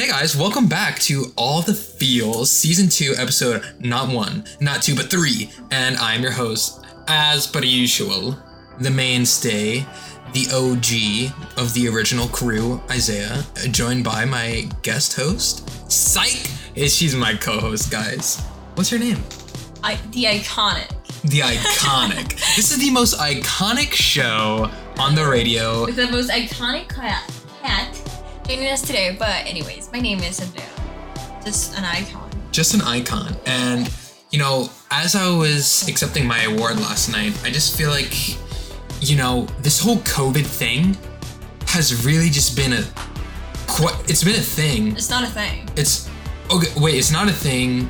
Hey guys, welcome back to All the Feels, Season 2, Episode not 1, not 2, but 3. And I'm your host, as per usual, the mainstay, the OG of the original crew, Isaiah, joined by my guest host, Psych. She's my co host, guys. What's your name? I, the iconic. The iconic. this is the most iconic show on the radio. With the most iconic cat joining us today. But anyways, my name is Andrea. Just an icon. just an icon. And you know, as I was accepting my award last night, I just feel like, you know, this whole COVID thing has really just been a, quite. It's been a thing. It's not a thing. It's okay. Wait, it's not a thing.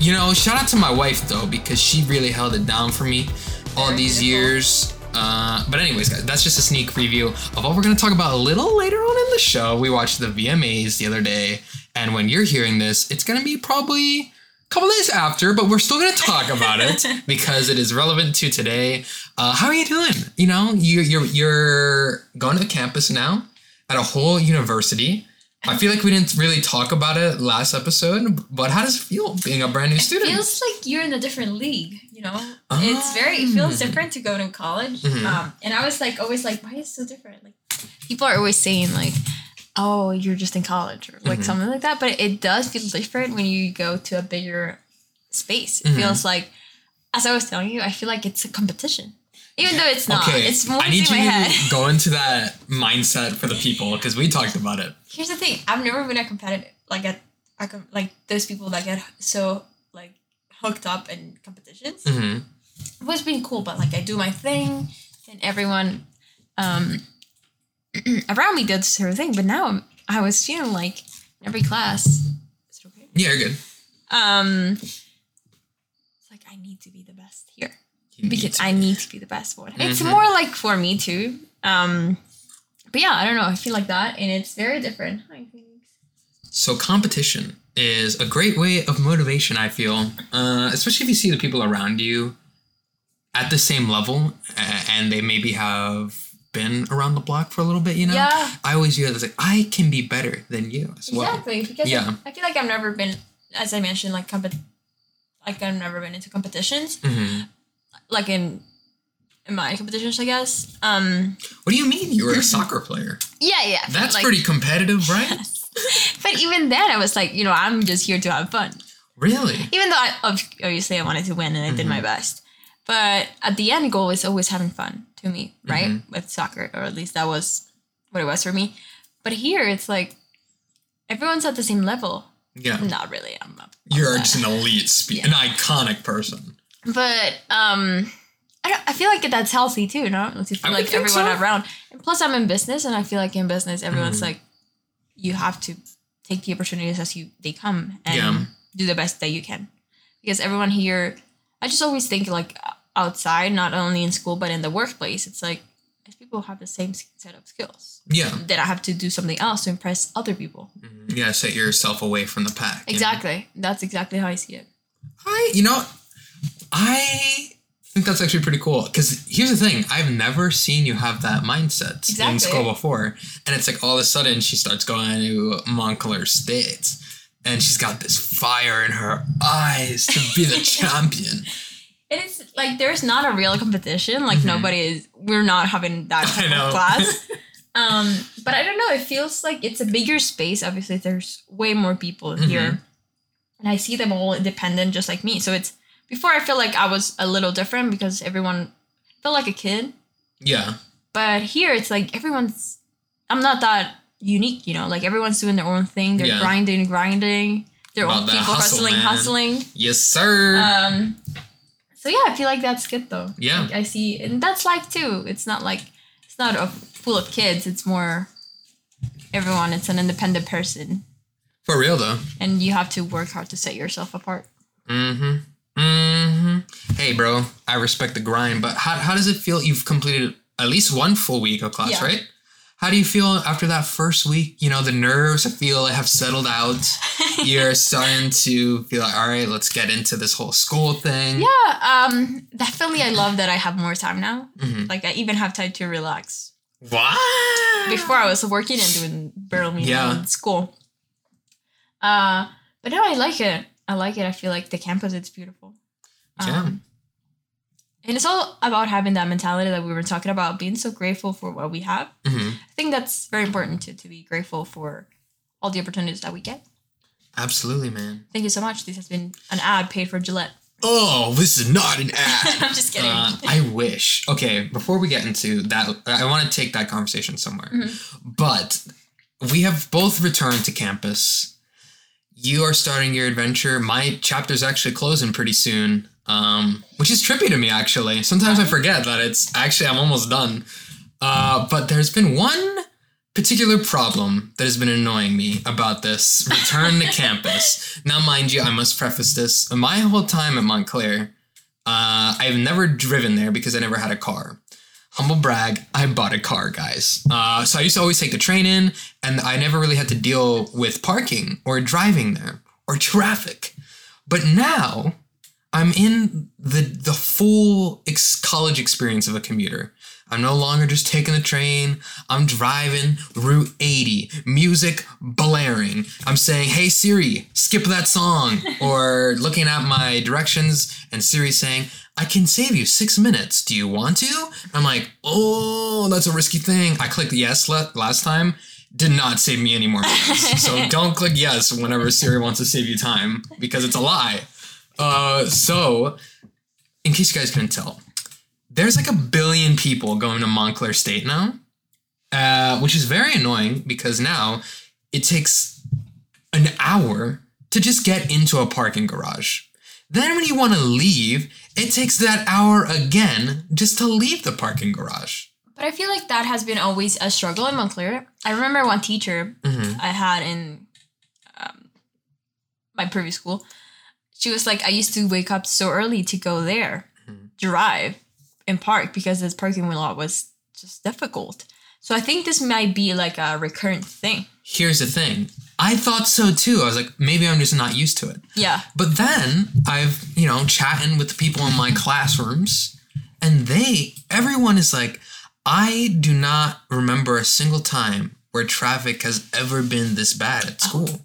You know, shout out to my wife though because she really held it down for me all Very these beautiful. years. Uh, but anyways, guys, that's just a sneak preview of what we're gonna talk about a little later on in the show. We watched the VMAs the other day, and when you're hearing this, it's gonna be probably a couple days after, but we're still gonna talk about it because it is relevant to today. Uh, how are you doing? You know, you, you're you're going to the campus now at a whole university. I feel like we didn't really talk about it last episode, but how does it feel being a brand new student? It student? feels like you're in a different league. You know, it's very. It feels different to go to college. Mhm. Um, and I was like, always like, why is it so different? Like, people are always saying like, oh, you're just in college or like Mhm. something like that. But it does feel different when you go to a bigger space. It Mhm. feels like, as I was telling you, I feel like it's a competition. Even though it's not, okay, it's I mostly need my you head. to go into that mindset for the people because we talked about it. Here's the thing: I've never been a competitive like at a like those people that get so hooked up in competitions. hmm It was being cool, but like I do my thing, and everyone um around me did their thing. But now I'm, I was feeling like in every class. Is it okay? Yeah, you're good. Um, it's like I need to be the best here You because to- I need to be the best one. It's Mhm. more like for me too. Um, but yeah, I don't know. I feel like that, and it's very different. Hi, Phoenix. So competition is a great way of motivation. I feel, uh, especially if you see the people around you at the same level, and they maybe have been around the block for a little bit. You know, Yeah. I always hear this like, I can be better than you as well. Exactly, because Yeah. I feel like I've never been, as I mentioned, like comp- like I've never been into competitions, hmm like in in my competitions, I guess. Um, What do you mean? You were a soccer player. yeah, yeah, That's like, pretty competitive, right? But even then, I was like, you know, I'm just here to have fun. Really? Even though I obviously I wanted to win and I did Mm-hmm. my best, but at the end goal is always having fun to me, right? Mm-hmm. With soccer, or at least that was what it was for me. But here, it's like everyone's at the same level. Yeah. Not really. I'm not. You're just an elite, spe- an iconic person. But um, I I feel like that's healthy too, no? To feel I like everyone so. around. And plus, I'm in business, and I feel like in business, everyone's Mhm. like, you have to take the opportunities as you they come and Yeah. do the best that you can, because everyone here. I just always think like outside, not only in school but in the workplace. It's like if people have the same set of skills, Yeah. then I have to do something else to impress other people. Mm-hmm. You gotta set yourself away from the pack. you know? Exactly. That's exactly how I see it. I, you know, I think that's actually pretty cool. Because here's the thing: I've never seen you have that mindset in school before, and it's like all of a sudden she starts going to Montclair State, and she's got this fire in her eyes to be the champion. And it's like there's not a real competition. Like Mhm. nobody is. We're not having that I type of class. um, but I don't know. It feels like it's a bigger space. Obviously, there's way more people Mhm. here, and I see them all independent, just like me. So it's before I feel like I was a little different because everyone felt like a kid. Yeah, But here, it's like everyone's. I'm not that unique, you know. Like everyone's doing their own thing. They're Yeah. grinding, grinding. Their About own that people hustle, hustling, man. hustling. yes, sir. Um, so yeah, I feel like that's good though. Yeah. Like, I see, and that's life too. It's not like it's not a full of kids. It's more everyone. It's an independent person, For real though. and you have to work hard to set yourself apart. Mm-hmm. Mm-hmm. Hey, bro, I respect the grind, but how, how does it feel? You've completed at least one full week of class, Yeah. right? How do you feel after that first week? You know, the nerves, I feel, have settled out. You're starting to feel like, all right, let's get into this whole school thing. Yeah, um, definitely. I love that I have more time now. Mhm. Like I even have time to relax. What? Before I was working and doing barrel barely Yeah. in school. Uh, but now I like it. I like it. I feel like the campus it's beautiful. Yeah. Um, and it's all about having that mentality that we were talking about, being so grateful for what we have. hmm I think that's very important to to be grateful for all the opportunities that we get. Absolutely, man. Thank you so much. This has been an ad paid for Gillette. Oh, this is not an ad. I'm just kidding. Uh, I wish. Okay, before we get into that, I want to take that conversation somewhere. Mm-hmm. But we have both returned to campus. You are starting your adventure. My chapter's actually closing pretty soon, um, which is trippy to me, actually. Sometimes I forget that it's actually, I'm almost done. Uh, but there's been one particular problem that has been annoying me about this return to campus. Now, mind you, I must preface this. My whole time at Montclair, uh, I've never driven there because I never had a car. Humble brag, I bought a car, guys. Uh, so I used to always take the train in, and I never really had to deal with parking or driving there or traffic. But now I'm in the the full ex- college experience of a commuter. I'm no longer just taking the train. I'm driving Route 80, music blaring. I'm saying, "Hey Siri, skip that song," or looking at my directions and Siri saying, "I can save you six minutes. Do you want to?" I'm like, "Oh, that's a risky thing." I clicked yes la- last time. Did not save me any more minutes. so don't click yes whenever Siri wants to save you time because it's a lie. Uh, so, in case you guys couldn't tell, there's like a billion people going to Montclair State now, uh, which is very annoying because now it takes an hour to just get into a parking garage. Then, when you want to leave, it takes that hour again just to leave the parking garage. But I feel like that has been always a struggle in Montclair. I remember one teacher Mhm. I had in um, my previous school. She was like, I used to wake up so early to go there, drive, and park because this parking lot was just difficult. So I think this might be like a recurrent thing. Here's the thing I thought so too. I was like, maybe I'm just not used to it. Yeah. But then I've, you know, chatting with the people in my classrooms, and they, everyone is like, I do not remember a single time where traffic has ever been this bad at oh. school.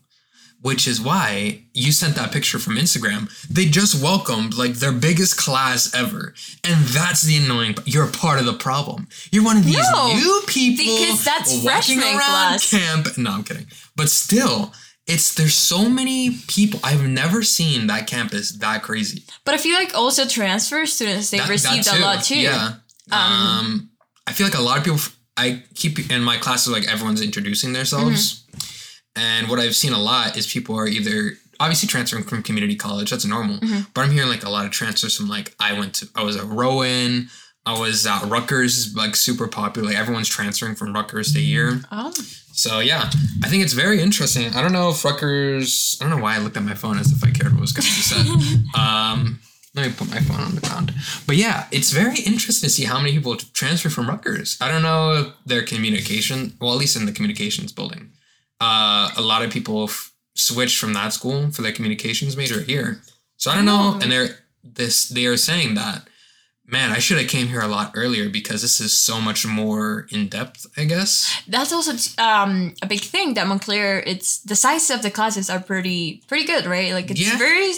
Which is why you sent that picture from Instagram. They just welcomed like their biggest class ever. And that's the annoying part. You're part of the problem. You're one of these No, new people because that's walking around class. camp. No, I'm kidding. But still, it's there's so many people. I've never seen that campus that crazy. But I feel like also transfer students, they That- that received a lot too. Yeah. Um, I feel like a lot of people. I keep in my classes like everyone's introducing themselves, Mm-hmm. And what I've seen a lot is people are either obviously transferring from community college. That's normal, Mm-hmm. but I'm hearing like a lot of transfers from like I went to I was at Rowan. I was at Rutgers, like super popular. Like everyone's transferring from Rutgers to here. Oh. So yeah, I think it's very interesting. I don't know if Rutgers. I don't know why I looked at my phone as if I cared what was going to be said. um, let me put my phone on the ground. But yeah, it's very interesting to see how many people transfer from Rutgers. I don't know if their communication. Well, at least in the communications building, uh, a lot of people f- switched from that school for their communications major here. So I don't know, Oh. and they're this they are saying that. Man, I should have came here a lot earlier because this is so much more in depth. I guess. That's also um, a big thing that Montclair. It's the size of the classes are pretty pretty good, right? Like it's Yeah. very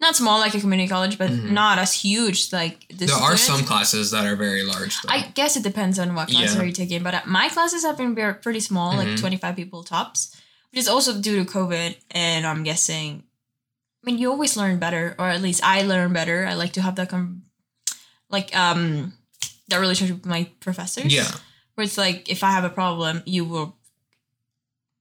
not small like a community college, but Mhm. not as huge like the There are some classes that are very large. Though. I guess it depends on what class Yeah. are you taking, but uh, my classes have been pretty small, Mhm. like twenty five people tops, which is also due to COVID. And I'm guessing, I mean, you always learn better, or at least I learn better. I like to have that com- like um that relationship with my professors. yeah, where it's like if I have a problem, you will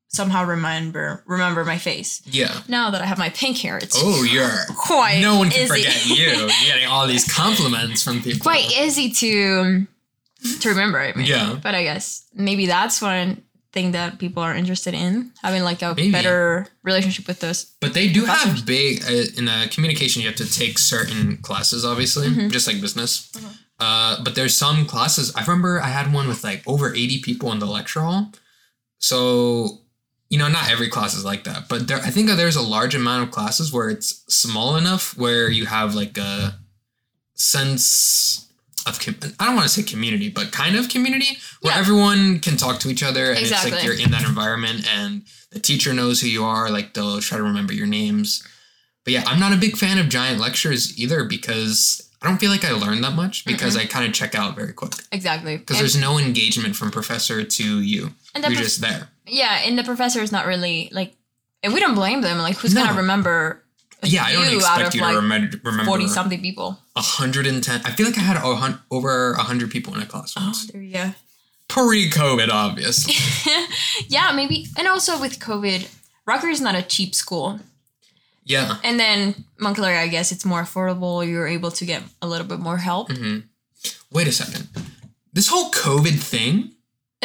somehow remember remember my face. yeah. Now that I have my pink hair, it's Oh, you're. quite No one can easy. forget you. You're getting all these compliments from people. quite easy to to remember. I mean. Yeah. But I guess maybe that's one thing that people are interested in having like a Maybe. better relationship with those. But they do Professors. have big uh, in uh, communication. You have to take certain classes, obviously, Mm-hmm. just like business. Uh, but there's some classes. I remember I had one with like over 80 people in the lecture hall. So, you know, not every class is like that, but there, I think there's a large amount of classes where it's small enough where you have like a sense. of com- I don't want to say community, but kind of community where Yeah. everyone can talk to each other and it's like you're in that environment and the teacher knows who you are. Like they'll try to remember your names. But yeah, I'm not a big fan of giant lectures either because I don't feel like I learn that much because I kind of check out very quick Exactly. because there's no engagement from professor to you. and You're prof- just there. Yeah, and the professor is not really like, and we don't blame them. Like, who's No. gonna remember? Yeah, I don't expect you like to remember remember forty something people. 110. I feel like I had over 100 people in a class once. there you go. Pre-COVID, obviously. Yeah, maybe, and also with COVID, Rutgers is not a cheap school. yeah. And then Montclair, I guess it's more affordable. You're able to get a little bit more help. hmm Wait a second. This whole COVID thing,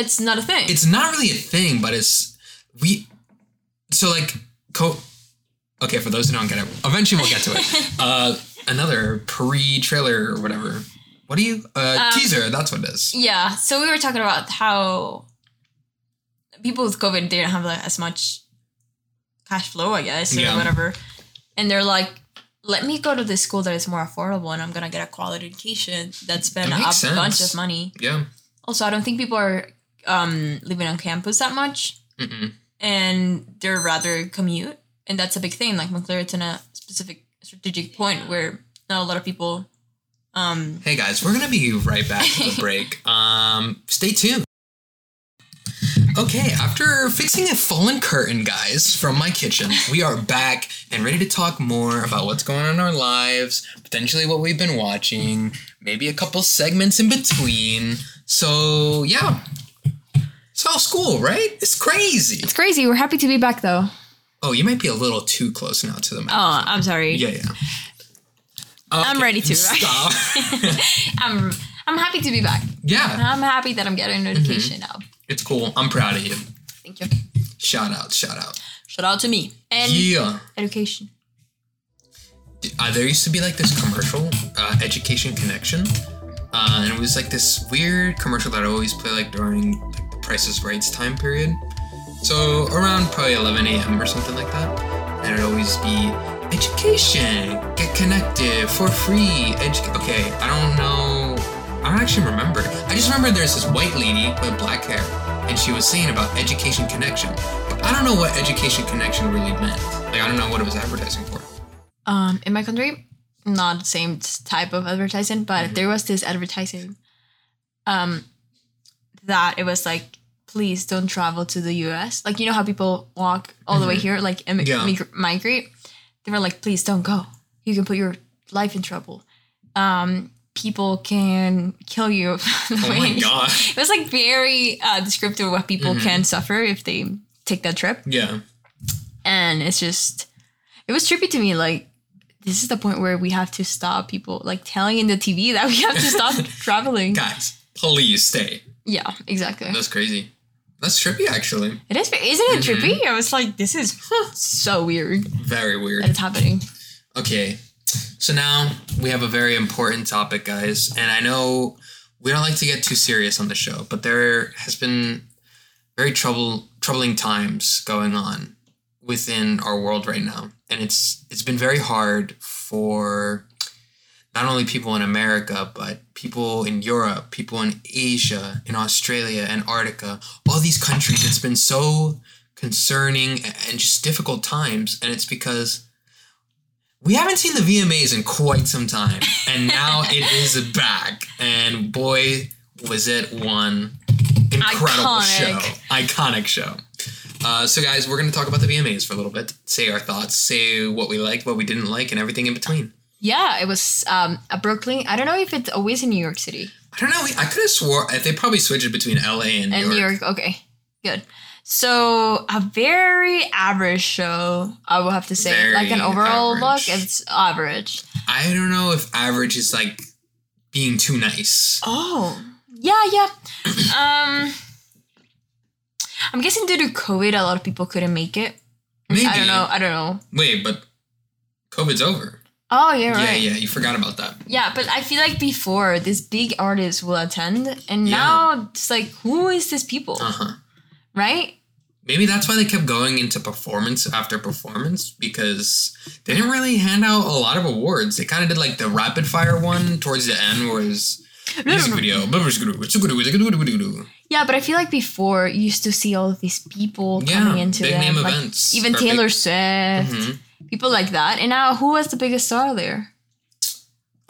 It's not a thing. it's not really a thing, but it's we. So like, co. Okay, for those who don't get it, eventually we'll get to it. uh, another pre-trailer or whatever. What do you? Uh, Um, teaser. That's what it is. yeah. So we were talking about how people with COVID didn't have like, as much cash flow, I guess, or Yeah. whatever. And they're like, let me go to this school that is more affordable and I'm gonna get a quality education that spend That a makes bunch of money. Yeah. Also, I don't think people are um, living on campus that much. Mm-mm. and they're rather commute and that's a big thing like Montclair it's in a specific strategic point where not a lot of people um Hey guys, we're gonna be right back to the break. Um, stay tuned. Okay, after fixing a fallen curtain, guys, from my kitchen, we are back and ready to talk more about what's going on in our lives, potentially what we've been watching, maybe a couple segments in between. So yeah, it's all school, right? It's crazy. it's crazy we're happy to be back though Oh, you might be a little too close now to the mic. oh i'm sorry Yeah, yeah. I'm ready to. Stop. i'm i'm happy to be back yeah, i'm happy that i'm getting an education now it's cool. I'm proud of you. thank you Shout out, shout out. shout out to me and Yeah. education Uh, there used to be like this commercial, uh, Education Connection, uh, and it was like this weird commercial that I always play like during like, the Price is Right's time period. So around probably 11 a.m. or something like that, and it'd always be education, get connected for free. Edu- okay, I don't know. I don't actually remember. I just remember there's this white lady with black hair, and she was saying about Education Connection, but I don't know what Education Connection really meant. Like I don't know what it was advertising for. um in my country not the same type of advertising but Mm-hmm. there was this advertising um that it was like please don't travel to the us like you know how people walk all the way here like Mm-hmm. Yeah. mig- migrate they were like please don't go you can put your life in trouble um people can kill you Oh my god. it was like very uh, descriptive of what people Mhm. can suffer if they take that trip Yeah. and it's just it was trippy to me like this is the point where we have to stop people like telling in the tv that we have to stop traveling Guys, please stay. yeah exactly That's crazy. That's trippy, actually. it is isn't it Mhm. trippy i was like this is so weird Very that weird. it's happening Okay, so now we have a very important topic, guys. And I know we don't like to get too serious on the show, but there has been very trouble, troubling times going on within our world right now, and it's it's been very hard for not only people in America, but people in Europe, people in Asia, in Australia, Antarctica, all these countries. It's been so concerning and just difficult times, and it's because we haven't seen the VMAs in quite some time, and now it is back. And boy, was it one incredible show, Iconic. iconic show. Uh, so, guys, we're going to talk about the VMAs for a little bit, say our thoughts, say what we liked, what we didn't like, and everything in between. Yeah it was um a brooklyn i don't know if it's always in new york city I don't know. I could have swore they probably switched it between LA and New and York. new york okay good so a very average show i will have to say like an overall average. look it's average I don't know if average is like being too nice. Oh, yeah, yeah. um, I'm guessing due to COVID, a lot of people couldn't make it. Maybe. I don't know. I don't know. Wait, but COVID's over. Oh, yeah, right. Yeah, yeah. You forgot about that. Yeah, but I feel like before this big artist will attend, and Yeah. now it's like, who is this people, Uh huh. right? Maybe that's why they kept going into performance after performance because they didn't really hand out a lot of awards. They kind of did like the rapid fire one towards the end, where it was Music video. Yeah, but I feel like before you used to see all of these people Yeah, coming into big them, name like events. even Taylor big- Swift, Mhm. People like that. And now, who was the biggest star there?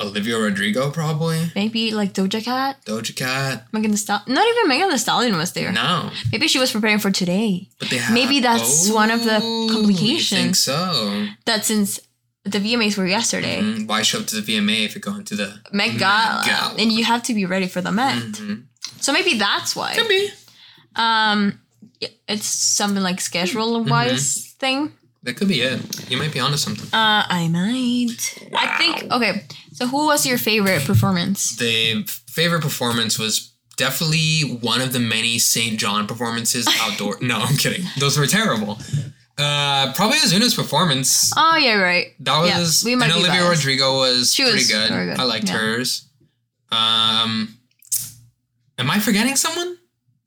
Olivia Rodrigo, probably. Maybe like Doja Cat, Doja Cat. Megan Thee Stallion. Not even Megan Thee Stallion was there. No. Maybe she was preparing for today. But they have. Maybe that's one of the Oh, complications. You think so? That since the VMAs were yesterday, Mhm. Why show up to the VMA if you're going to the Met Gala, Gala. and you have to be ready for the Met. Mhm. So maybe that's why. Could be. Um, it's something like schedule wise Mm-hmm. thing. That could be it. You might be onto something. Uh, I might. I think. Okay, so who was your favorite performance? The favorite performance was definitely one of the many St. John performances outdoor. no, I'm kidding. Those were terrible. Uh, probably Ozuna's performance. Oh yeah, right. That Yeah, was we might and Olivia biased. Rodrigo was She pretty was good. good, I liked yeah. hers. Um, am I forgetting someone?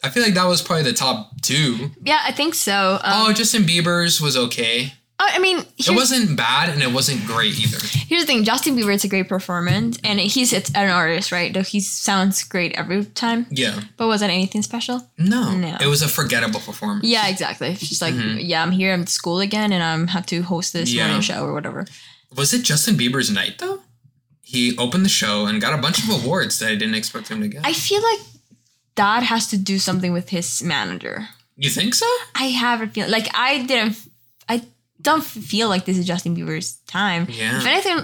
I feel like that was probably the top two. Yeah, I think so. Um, oh, Justin Bieber's was okay. I mean, It wasn't bad and it wasn't great either. here's the thing: Justin Bieber is a great performance, and he's it's an artist, right? Though he sounds great every time. Yeah. But was that anything special? No. No. It was a forgettable performance. Yeah, exactly. It's just like, yeah, I'm here. I'm at school again, and I'm have to host this Mm-hmm. Yeah. morning show or whatever. Was it Justin Bieber's night though? He opened the show and got a bunch of awards that I didn't expect him to get. I feel like that has to do something with his manager. you think so? I have a feeling like I didn't. I don't feel like this is Justin Bieber's time. Yeah. If anything,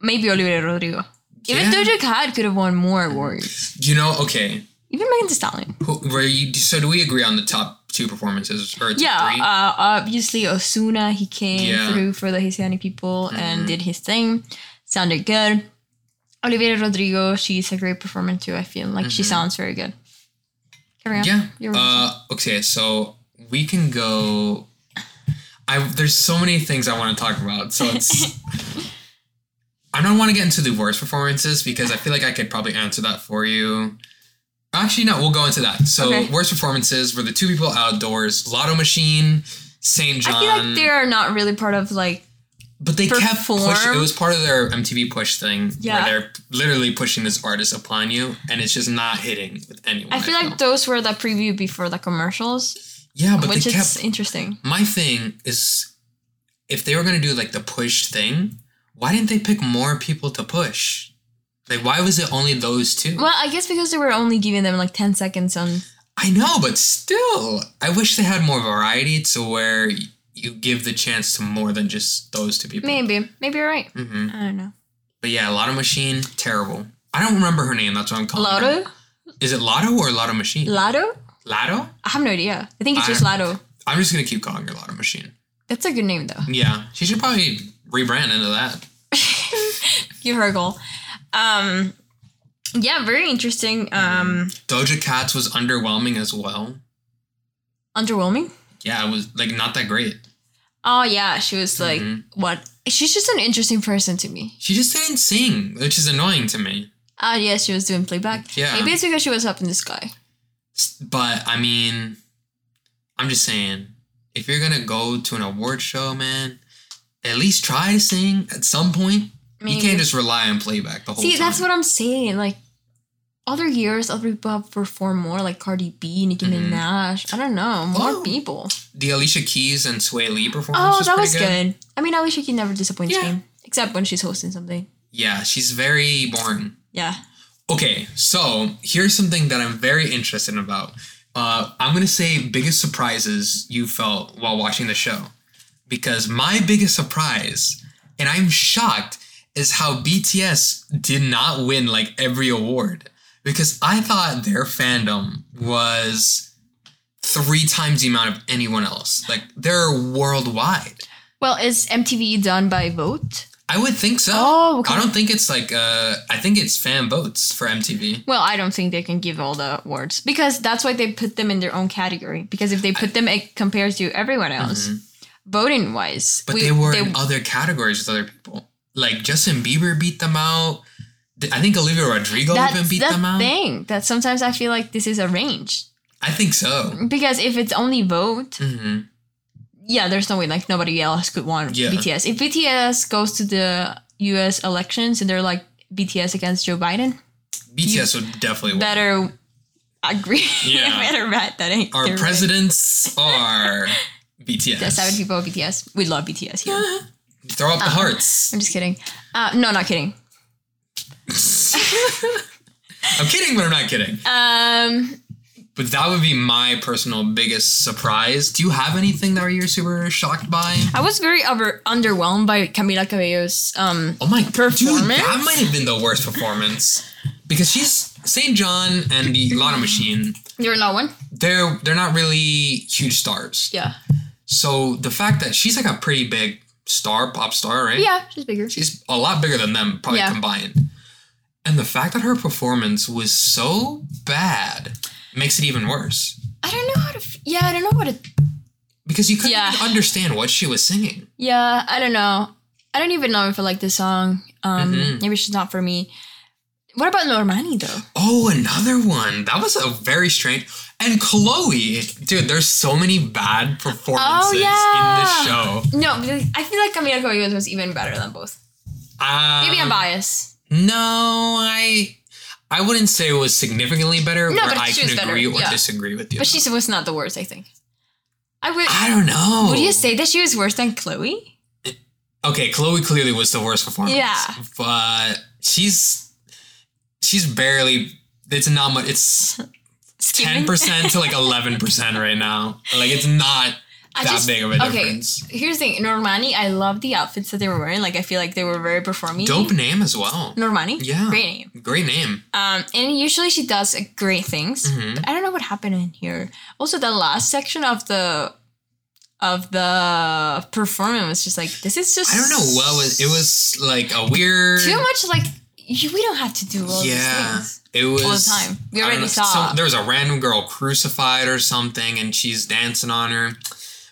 maybe Olivia Rodrigo. Even Yeah. Doja Cat could have won more awards. You know, okay. Even Megan Thee Stallion. Who, were you, so do we agree on the top two performances or Yeah, three? uh, obviously Ozuna. He came Yeah. Mm-hmm. through for the Hispanic people and did his thing. Sounded good. Olivia Rodrigo, she's a great performer too. I feel like she sounds very good. Carry on. Yeah. You're Uh, okay, so we can go. I there's so many things I want to talk about. So it's. I don't want to get into the worst performances because I feel like I could probably answer that for you. Actually, no, we'll go into that. So, Okay. worst performances were the two people outdoors, Lotto Machine, St. John. I feel like they're not really part of like But they kept pushing. It was part of their MTV push thing, Yeah. where they're literally pushing this artist upon you, and it's just not hitting with anyone. I feel like those were the preview before the commercials, yeah, but which they is interesting. My thing is, if they were gonna do like the push thing, why didn't they pick more people to push? Like, why was it only those two? Well, I guess because they were only giving them like ten seconds on. I know, but still, I wish they had more variety to where you give the chance to more than just those two people. Maybe, maybe you're right. Mm-hmm. I don't know. But yeah, Lotto Machine, terrible. I don't remember her name. That's what I'm calling her. Lotto, Is it Lotto or Lotto Machine? Lotto. Lotto? I have no idea. I think it's I- just Lotto. I'm just gonna keep calling her Lotto Machine. That's a good name though. Yeah, she should probably rebrand into that. Give her a goal. Um, yeah, very interesting. Um, Doja Cat's was underwhelming as well. underwhelming. Yeah, it was like not that great. Oh yeah, she was like Mhm. what? She's just an interesting person to me. She just didn't sing, which is annoying to me. Ah, yeah, she was doing playback. Yeah. Maybe it's because she was up in the sky. But I mean, I'm just saying, if you're gonna go to an award show, man, at least try to sing at some point. Maybe. You can't just rely on playback the whole See, time. See, that's what I'm saying. Like other years, other people have performed more, like Cardi B, Nicki Mhm. Minaj. I don't know, more Oh, people. the Alicia Keys and Swae Lee performance. Oh, was that was good. I mean, Alicia Keys never disappoints Yeah. me, except when she's hosting something. Yeah, she's very boring. Yeah. Okay, so here's something that I'm very interested about. Uh, I'm gonna say biggest surprises you felt while watching the show, because my biggest surprise, and I'm shocked, is how BTS did not win like every award. Because I thought their fandom was three times the amount of anyone else. Like they're worldwide. Well, is MTV done by vote? I would think so. Oh, okay. I don't think it's like uh I think it's fan votes for MTV. Well, I don't think they can give all the awards because that's why they put them in their own category. Because if they put them it compares to everyone else, voting wise, Mm-hmm. But they were in other categories with other people. Like Justin Bieber beat them out. I think Olivia Rodrigo even beat the them out. thing that sometimes I feel like this is arranged I think so. because if it's only vote, hmm yeah, there's no way like nobody else could want Yeah. BTS. If BTS goes to the U.S. elections and they're like BTS against Joe Biden, BTS would definitely win. better agree. Yeah. better bet that I, Our they're right. presidents are BTS. The seven people of BTS. We love BTS here. Throw up the Uh-huh. hearts. I'm just kidding. Uh, no, not kidding. I'm kidding, but I'm not kidding. Um, But that would be my personal biggest surprise. Do you have anything that you're super shocked by? I was very over, underwhelmed by Camila Cabello's. Um, Oh my dude, Performance? that might have been the worst performance. Because she's St. John and the Lana Machine, you're not one. they're they're not really huge stars. Yeah. So the fact that she's like a pretty big star, pop star, right? Yeah, she's bigger. She's a lot bigger than them, probably Yeah. combined. And the fact that her performance was so bad makes it even worse. I don't know how to. F- yeah, I don't know what to. Because you couldn't Yeah. understand what she was singing. Yeah, I don't know. I don't even know if I like this song. Um, Mhm. maybe she's not for me. What about Normani though? Oh, another one. That was a very strange. And Chloe, dude, there's so many bad performances Oh, yeah. in this show. No, I feel like Camila Cabello was even better than both. Um, Maybe I'm biased. No, I I wouldn't say it was significantly better. No, where but I she can was better, agree or yeah. disagree with you. But she was not the worst. I think. I would. I don't know. Would you say that she was worse than Chloe? Okay, Chloe clearly was the worst performance. Yeah. But she's she's barely it's not much it's ten percent to like eleven percent right now. Like it's not I that just- big of a okay, difference. Here's the thing, Normani. I love the outfits that they were wearing. Like I feel like they were very performing. Dope name as well. Normani. Yeah. Great name. Great name. Um, and usually she does uh, great things. Mhm. But I don't know what happened in here. Also, the last section of the of the performance was just like this is just I don't know what was it was like a weird too much. Like you, we don't have to do all Yeah. these things. It was all the time. We already know, saw. some- there was a random girl crucified or something, and she's dancing on her.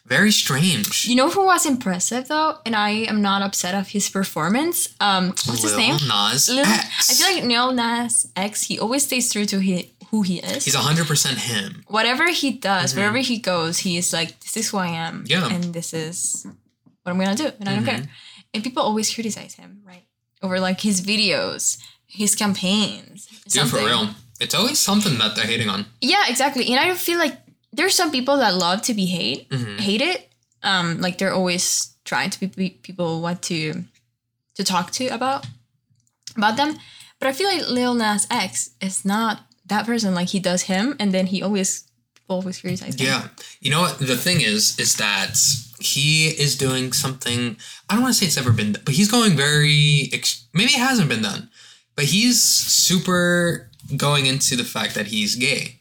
Very strange. You know who was impressive though, and I am not upset of his performance. Um, what's his Lil name? Nas Lil- X. I feel like Lil Nas X. He always stays true to he, who he is. he's hundred percent him. Whatever he does, wherever he goes, he is like, "This is who I am, Yeah. and this is what I'm gonna do," and I don't care. And people always criticize him, right, over like his videos, his campaigns. Dude, for real. It's always something that they're hating on. Yeah, exactly. And I don't feel like there's some people that love to be hate, Mhm. hate it. Um, like they're always trying to be people what to to talk to about about them. But I feel like Lil Nas X is not that person. Like he does him, and then he always always criticize. Yeah. You know what? The thing is, is that he is doing something. I don't want to say it's ever been, but he's going very. Maybe it hasn't been done, but he's super going into the fact that he's gay.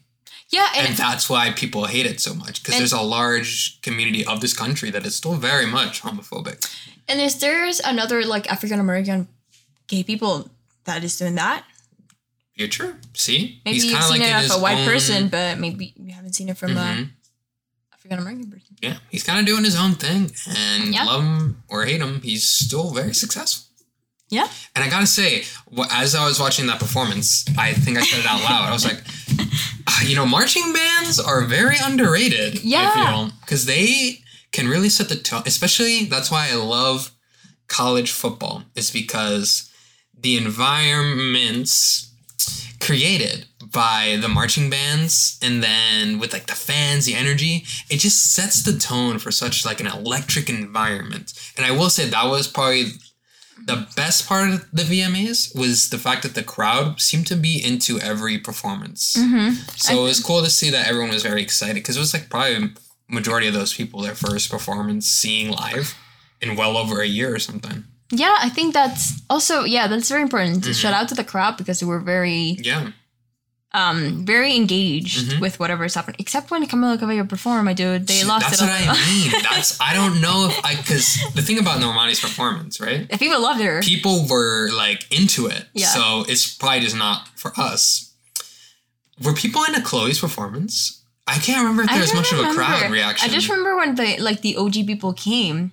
Yeah, and, and that's why people hate it so much because there's a large community of this country that is still very much homophobic. and there's there's another like African American gay people that is doing that. Future, see, Maybe He's you've seen like it his a white own- person, but maybe you haven't seen it from a Mhm. African American person. Yeah, he's kind of doing his own thing, and Yeah. love him or hate him, he's still very successful. Yeah. And I gotta say, as I was watching that performance, I think I said it out loud. I was like, "Ah, Uh, you know, marching bands are very underrated. Yeah. Because they can really set the tone. Especially that's why I love college football. Is because the environments created by the marching bands and then with like the fans the energy it just sets the tone for such like an electric environment and i will say that was probably the best part of the vmas was the fact that the crowd seemed to be into every performance Mm-hmm. so it was cool to see that everyone was very excited because it was like probably majority of those people their first performance seeing live in well over a year or something Yeah, I think that's also yeah, that's very important. Mhm. Shout out to the crowd because they were very yeah um very engaged Mhm. with whatever is happening. Except when Camila Cabello performed, my dude, they lost that's it. what all. I mean. That's I don't know if I because the thing about Normani's performance, right? If people loved her. People were like into it, Yeah. so it's probably just not for us. Were people into Chloe's performance? I can't remember if there was much of a crowd reaction. I just remember when the like the OG people came,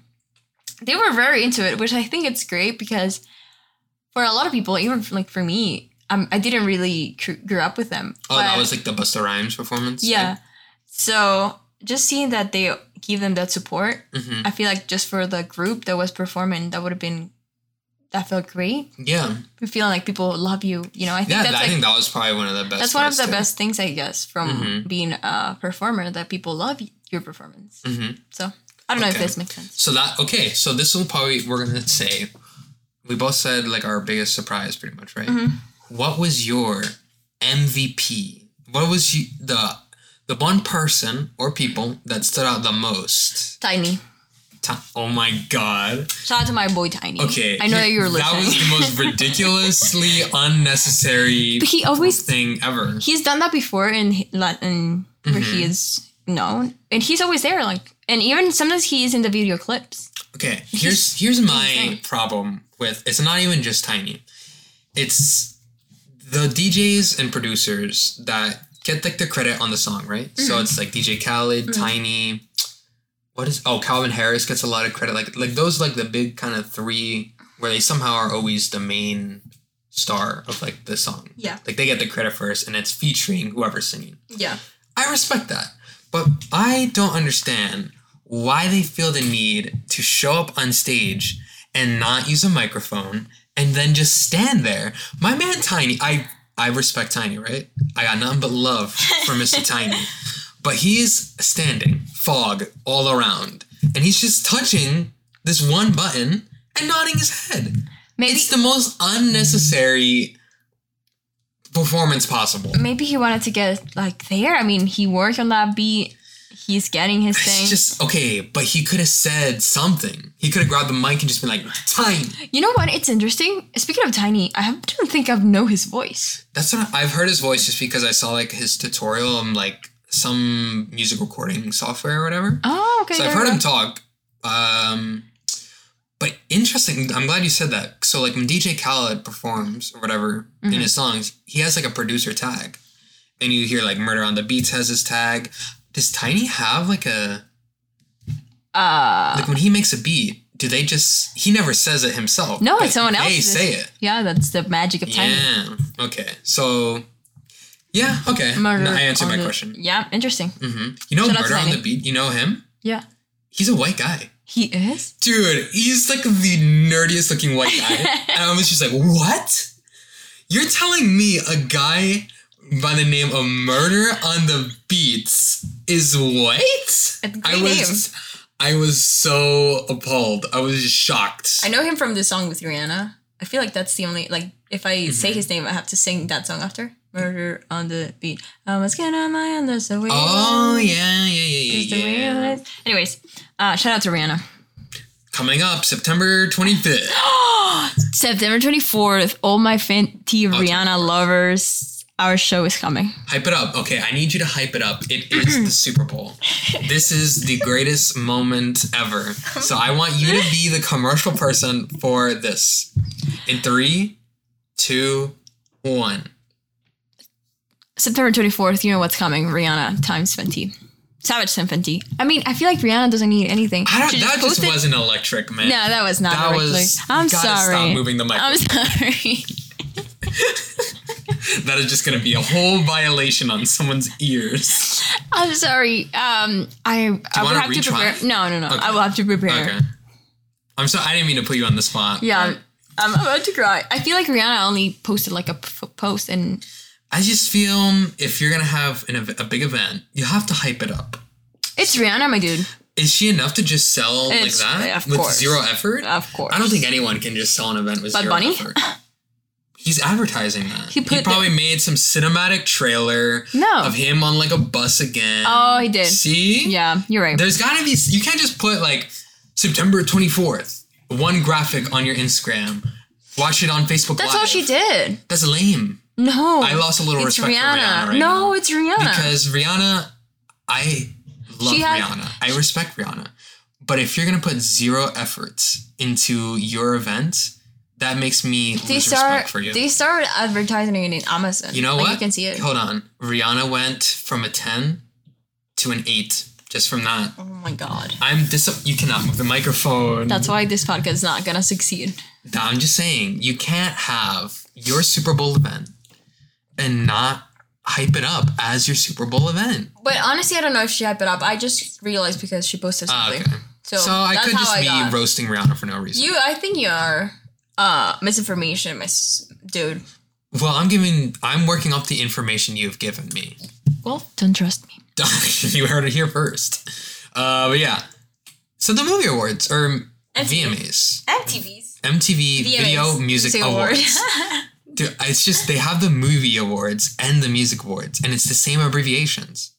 they were very into it, which I think it's great because for a lot of people, even like for me, um, I didn't really cr- grew up with them. oh, that was like the Busta Rhymes performance. yeah. So just seeing that they give them that support hmm I feel like just for the group that was performing, that would have been that felt great. Yeah. Feeling like people love you. You know, I think Yeah, that's I like think that was probably one of the best. that's one of the too. best things I guess from Mhm. being a performer that people love your performance. Mhm. So I don't know if this makes sense. So that okay, so this will probably we're gonna say we both said like our biggest surprise pretty much, right? What was your MVP? What was you, the the one person or people that stood out the most? Tainy. Ti- Oh my god. Shout out to my boy Tainy. Okay. I know that you were listening. That was the most ridiculously unnecessary But he always thing ever. he's done that before in Latin where he Mm-hmm. is known, and he's always there. Like, and even sometimes he is in the video clips. Okay, here's here's my problem with it's not even just Tainy. It's the DJs and producers that get like the credit on the song, right? Mm-hmm. So it's like DJ Khaled, Tainy, what is oh Calvin Harris gets a lot of credit. Like like those like the big kind of three where they somehow are always the main star of like the song. Yeah. Like they get the credit first and it's featuring whoever's singing. Yeah. I respect that. But I don't understand why they feel the need to show up on stage and not use a microphone and then just stand there. My man Tainy, I I respect Tainy, right? I got nothing but love for Mr. Tainy. But he's standing, fog all around, and he's just touching this one button and nodding his head. Maybe It's the most unnecessary performance possible. maybe he wanted to get like there. I mean, he worked on that beat. He's getting his thing. It's just okay, but he could have said something. He could have grabbed the mic and just been like, "Tainy." you know what? It's interesting. Speaking of Tainy, I don't think I know his voice. That's what I've heard his voice just because I saw like his tutorial on like some music recording software or whatever. Oh, okay. So I've heard him talk. Um, but interesting. I'm glad you said that. So like when DJ Khaled performs or whatever Mm-hmm. in his songs, he has like a producer tag, and you hear like Murder on the Beats has his tag. Does Tainy have like a Uh, like when he makes a beat? Do they just? He never says it himself. No, it's someone else. They say it. Yeah, that's the magic of Tainy. Yeah. Okay. So. Yeah. Okay. Murder No, I answered my the- question. Yeah, interesting. hmm You know Shout Murder on the Beat. You know him. Yeah, He's a white guy. he is. Dude, he's like the nerdiest looking white guy. and I was just like, what? You're telling me a guy by the name of Murder on the Beats is? It's a I great was I was so appalled. I was shocked. I know him from the song with Rihanna. I feel like that's the only like if I say Mm-hmm. his name, I have to sing that song after. Murder on the beat. I was getting on my own. That's the way. Oh yeah, yeah, yeah, yeah, yeah. Anyways, uh, shout out to Rihanna. Coming up September 25th. September twenty fourth. All my Fenty Rihanna lovers. Our show is coming. Hype it up. Okay, I need you to hype it up. It is the Super Bowl. This is the greatest moment ever. So I want you to be the commercial person for this. In three, two, one. September twenty fourth. You know what's coming? Rihanna times Fenty. Savage and Fenty. I mean, I feel like Rihanna doesn't need anything. I don't, She that just wasn't electric, man. No, that was not. that was. I'm sorry. Stop moving the mic. I'm sorry. that is just going to be a whole violation on someone's ears. I'm sorry. Um, I I would have to prepare. No, no, no. Okay. I will have to prepare. Okay. I'm sorry. I didn't mean to put you on the spot. Yeah, I'm, I'm about to cry. I feel like Rihanna only posted like a p- post, and I just feel if you're gonna have an, a big event, you have to hype it up. it's Rihanna, my dude. Is she enough to just sell It's- like that of with course. zero effort? Of course. I don't think anyone can just sell an event with Bad zero Bunny? effort. He's advertising that. He He, probably made some cinematic trailer No. of him on like a bus again. Oh, he did. See? Yeah, you're right. There's gotta be. You can't just put like September 24th, one graphic on your Instagram. Watch it on Facebook That's Live. all she did. That's lame. No, I lost a little it's respect Rihanna. for Rihanna right no, now. it's Rihanna. Because Rihanna, I love had- Rihanna. I respect Rihanna. But if you're gonna put zero efforts into your event, that makes me they lose start. respect for you. They started advertising it in Amazon. you know like what? You can see it. Hold on. Rihanna went from a 10 to an 8 just from that. Oh my god. I'm dis- you cannot move the microphone. That's why this podcast is not gonna succeed. I'm just saying, you can't have your Super Bowl event and not hype it up as your Super Bowl event. But honestly, I don't know if she hyped it up. I just realized because she posted Ah, something. okay. So, So I could just I be got. roasting Rihanna for no reason. You, I think you are. Uh misinformation, mis- dude. Well, I'm giving. I'm working off the information you've given me. Well, don't trust me. you heard it here first. Uh, but yeah. So the movie awards or. VMAs, MTV's MTV Video Music Awards. Dude, it's just they have the movie awards and the music awards, and it's the same abbreviations.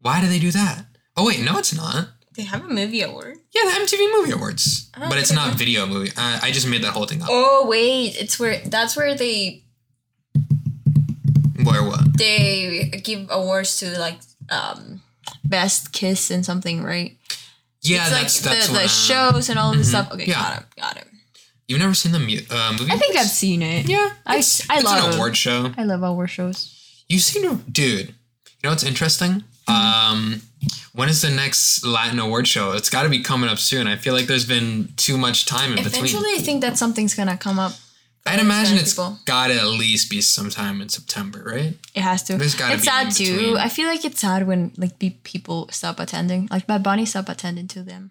Why do they do that? Oh wait, no, it's not. They have a movie award. Yeah, the MTV Movie Awards, Oh, but it's not video movie. Uh, I just made that whole thing up. Oh wait, it's where that's where they Where what? they give awards to like um best kiss and something, right? Yeah, it's that's like that's the, what, the uh, shows and all this mhm. stuff. Okay, Yeah. got it, got it. You've never seen the mu- uh, movie? I think I've seen it. Yeah, I- it's, I it's love- an award show. I love award shows. You seem to, dude. You know what's interesting? Mm-hmm. Um, when is the next Latin award show? It's got to be coming up soon. I feel like there's been too much time in Eventually, between. I think that something's gonna come up. I'd imagine kind of it's people. got to at least be sometime in September, right? It has to. There's gotta it's be sad too. I feel like it's sad when like be- people stop attending. Like Bad Bunny stop attending to them.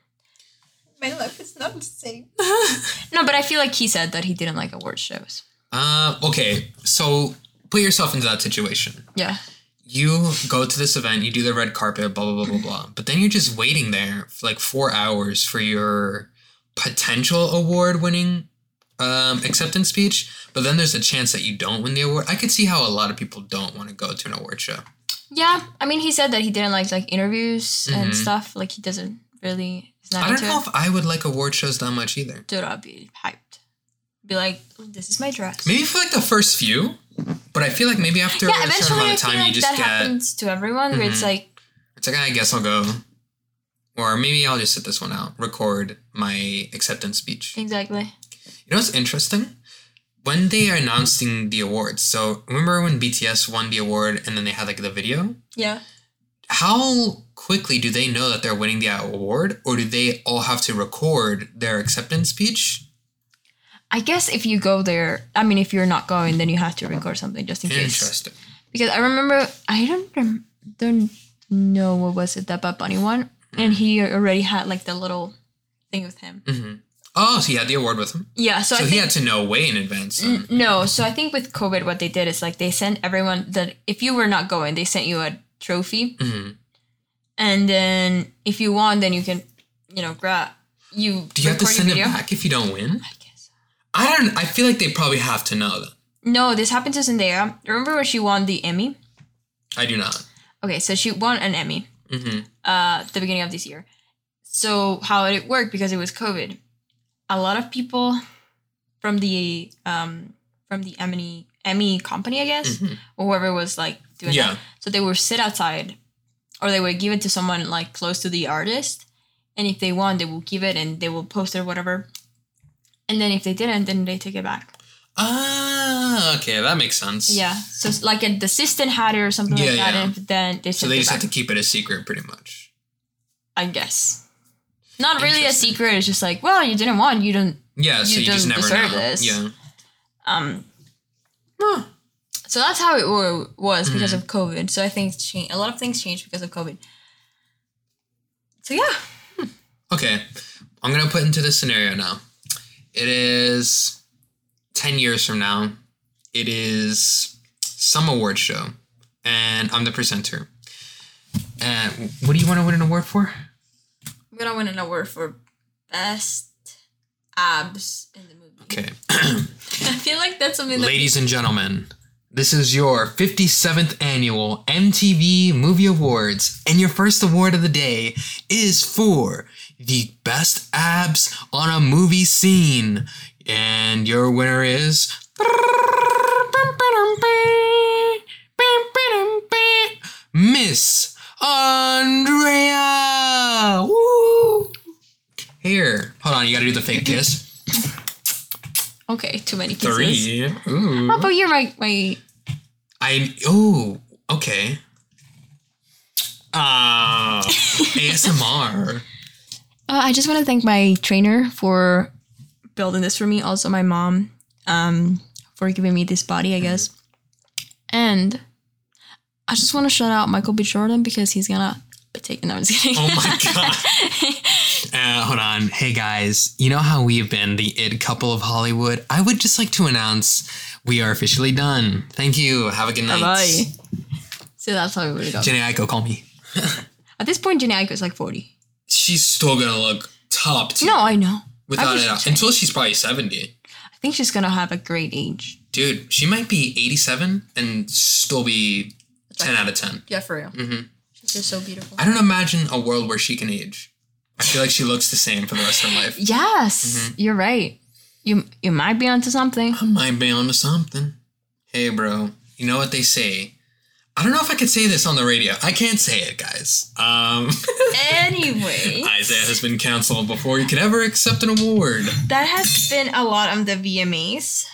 My life is not the same. No, but I feel like he said that he didn't like award shows. Uh, okay, so put yourself into that situation. Yeah. You go to this event, you do the red carpet, blah blah blah blah blah. But then you're just waiting there for like four hours for your potential award-winning um, acceptance speech. But then there's a chance that you don't win the award. I could see how a lot of people don't want to go to an award show. Yeah. I mean, he said that he didn't like like interviews and Mhm. stuff. Like he doesn't really. I don't know it. if I would like award shows that much either. Dude, I'd be hyped. Be like, this is my dress. Maybe for like the first few, but I feel like maybe after yeah, a certain amount of time, like you just that get. happens to everyone. Where it's Mhm. like, It's like I guess I'll go, or maybe I'll just sit this one out, record my acceptance speech. exactly. You know what's interesting? When they are announcing the awards, so remember when BTS won the award and then they had like the video? Yeah. How quickly do they know that they're winning the award, or do they all have to record their acceptance speech? I guess if you go there, I mean, if you're not going, then you have to record something just in case. Interesting. Because I remember, I don't rem- don't know what was it that Bad Bunny one, and he already had like the little thing with him. hmm Oh, so he had the award with him. Yeah, so, So, he had to know way in advance. N- no. So I think with COVID, what they did is like they sent everyone that if you were not going, they sent you a trophy, Mhm. and then if you won, then you can, you know, grab you. Do you have to send it back if you don't win? I. I don't. I feel like they probably have to know that. No, this happened to Zendaya. Remember when she won the Emmy? I do not. Okay, so she won an Emmy hmm uh, at the beginning of this year. So how did it worked because it was COVID, a lot of people from the um, from the Emmy Emmy company, I guess, Mhm. or whoever was like doing Yeah. that. So they would sit outside, or they would give it to someone like close to the artist, and if they won, they will give it and they will post it or whatever. And then if they didn't, then they take it back. Ah, okay, that makes sense. Yeah. So like the assistant had it or something Yeah, like that, yeah. and then they So they just back. have to keep it a secret, pretty much. I guess. Not really a secret. It's just like, well, you didn't want. You don't. Yeah, so You you, just never deserve know. this. Yeah. Um. Huh. So that's how it wa- was because Mm-hmm. of COVID. So I think it's changed. A lot of things changed because of COVID. So yeah. Okay, I'm gonna put into this scenario now. It is ten years from now. It is some award show, and I'm the presenter. And what do you want to win an award for? I'm gonna win an award for best abs in the movie. Okay, I feel like that's something that ladies and gentlemen, this is your 57th annual MTV Movie Awards, and your first award of the day is for the best abs on a movie scene. And your winner is. Miss Andrea! Woo! Here. Hold on, you gotta do the fake kiss. okay, too many kisses. Three. Ooh. Oh, but you're my my. I oh okay. Ah, ASMR. Uh, I just want to thank my trainer for building this for me. Also, my mom um, for giving me this body, I guess. And I just want to shout out Michael B. Jordan because he's gonna be taken. No, I'm just kidding. Oh my god. Uh, hold on. Hey guys, you know how we've been the id couple of Hollywood? I would just like to announce we are officially done. Thank you. Have a good night. Bye. So that's how we would go. Jhené Aiko, call me. At this point, Jhené Aiko is like 40. She's still gonna look top tier. No, I know. without it was out. saying. Until she's probably 70. I think she's gonna have a great age. Dude, she might be 87 and still be 10 out of 10. Yeah, for real. hmm She's just so beautiful. I don't imagine a world where she can age. I feel like she looks the same for the rest of her life. Yes, Mm-hmm. you're right. You you might be onto something. I might be onto something. Hey, bro. You know what they say? I don't know if I could say this on the radio. I can't say it, guys. Um, Anyway, Isaiah has been canceled before he could ever accept an award. that has been a lot on the VMAs.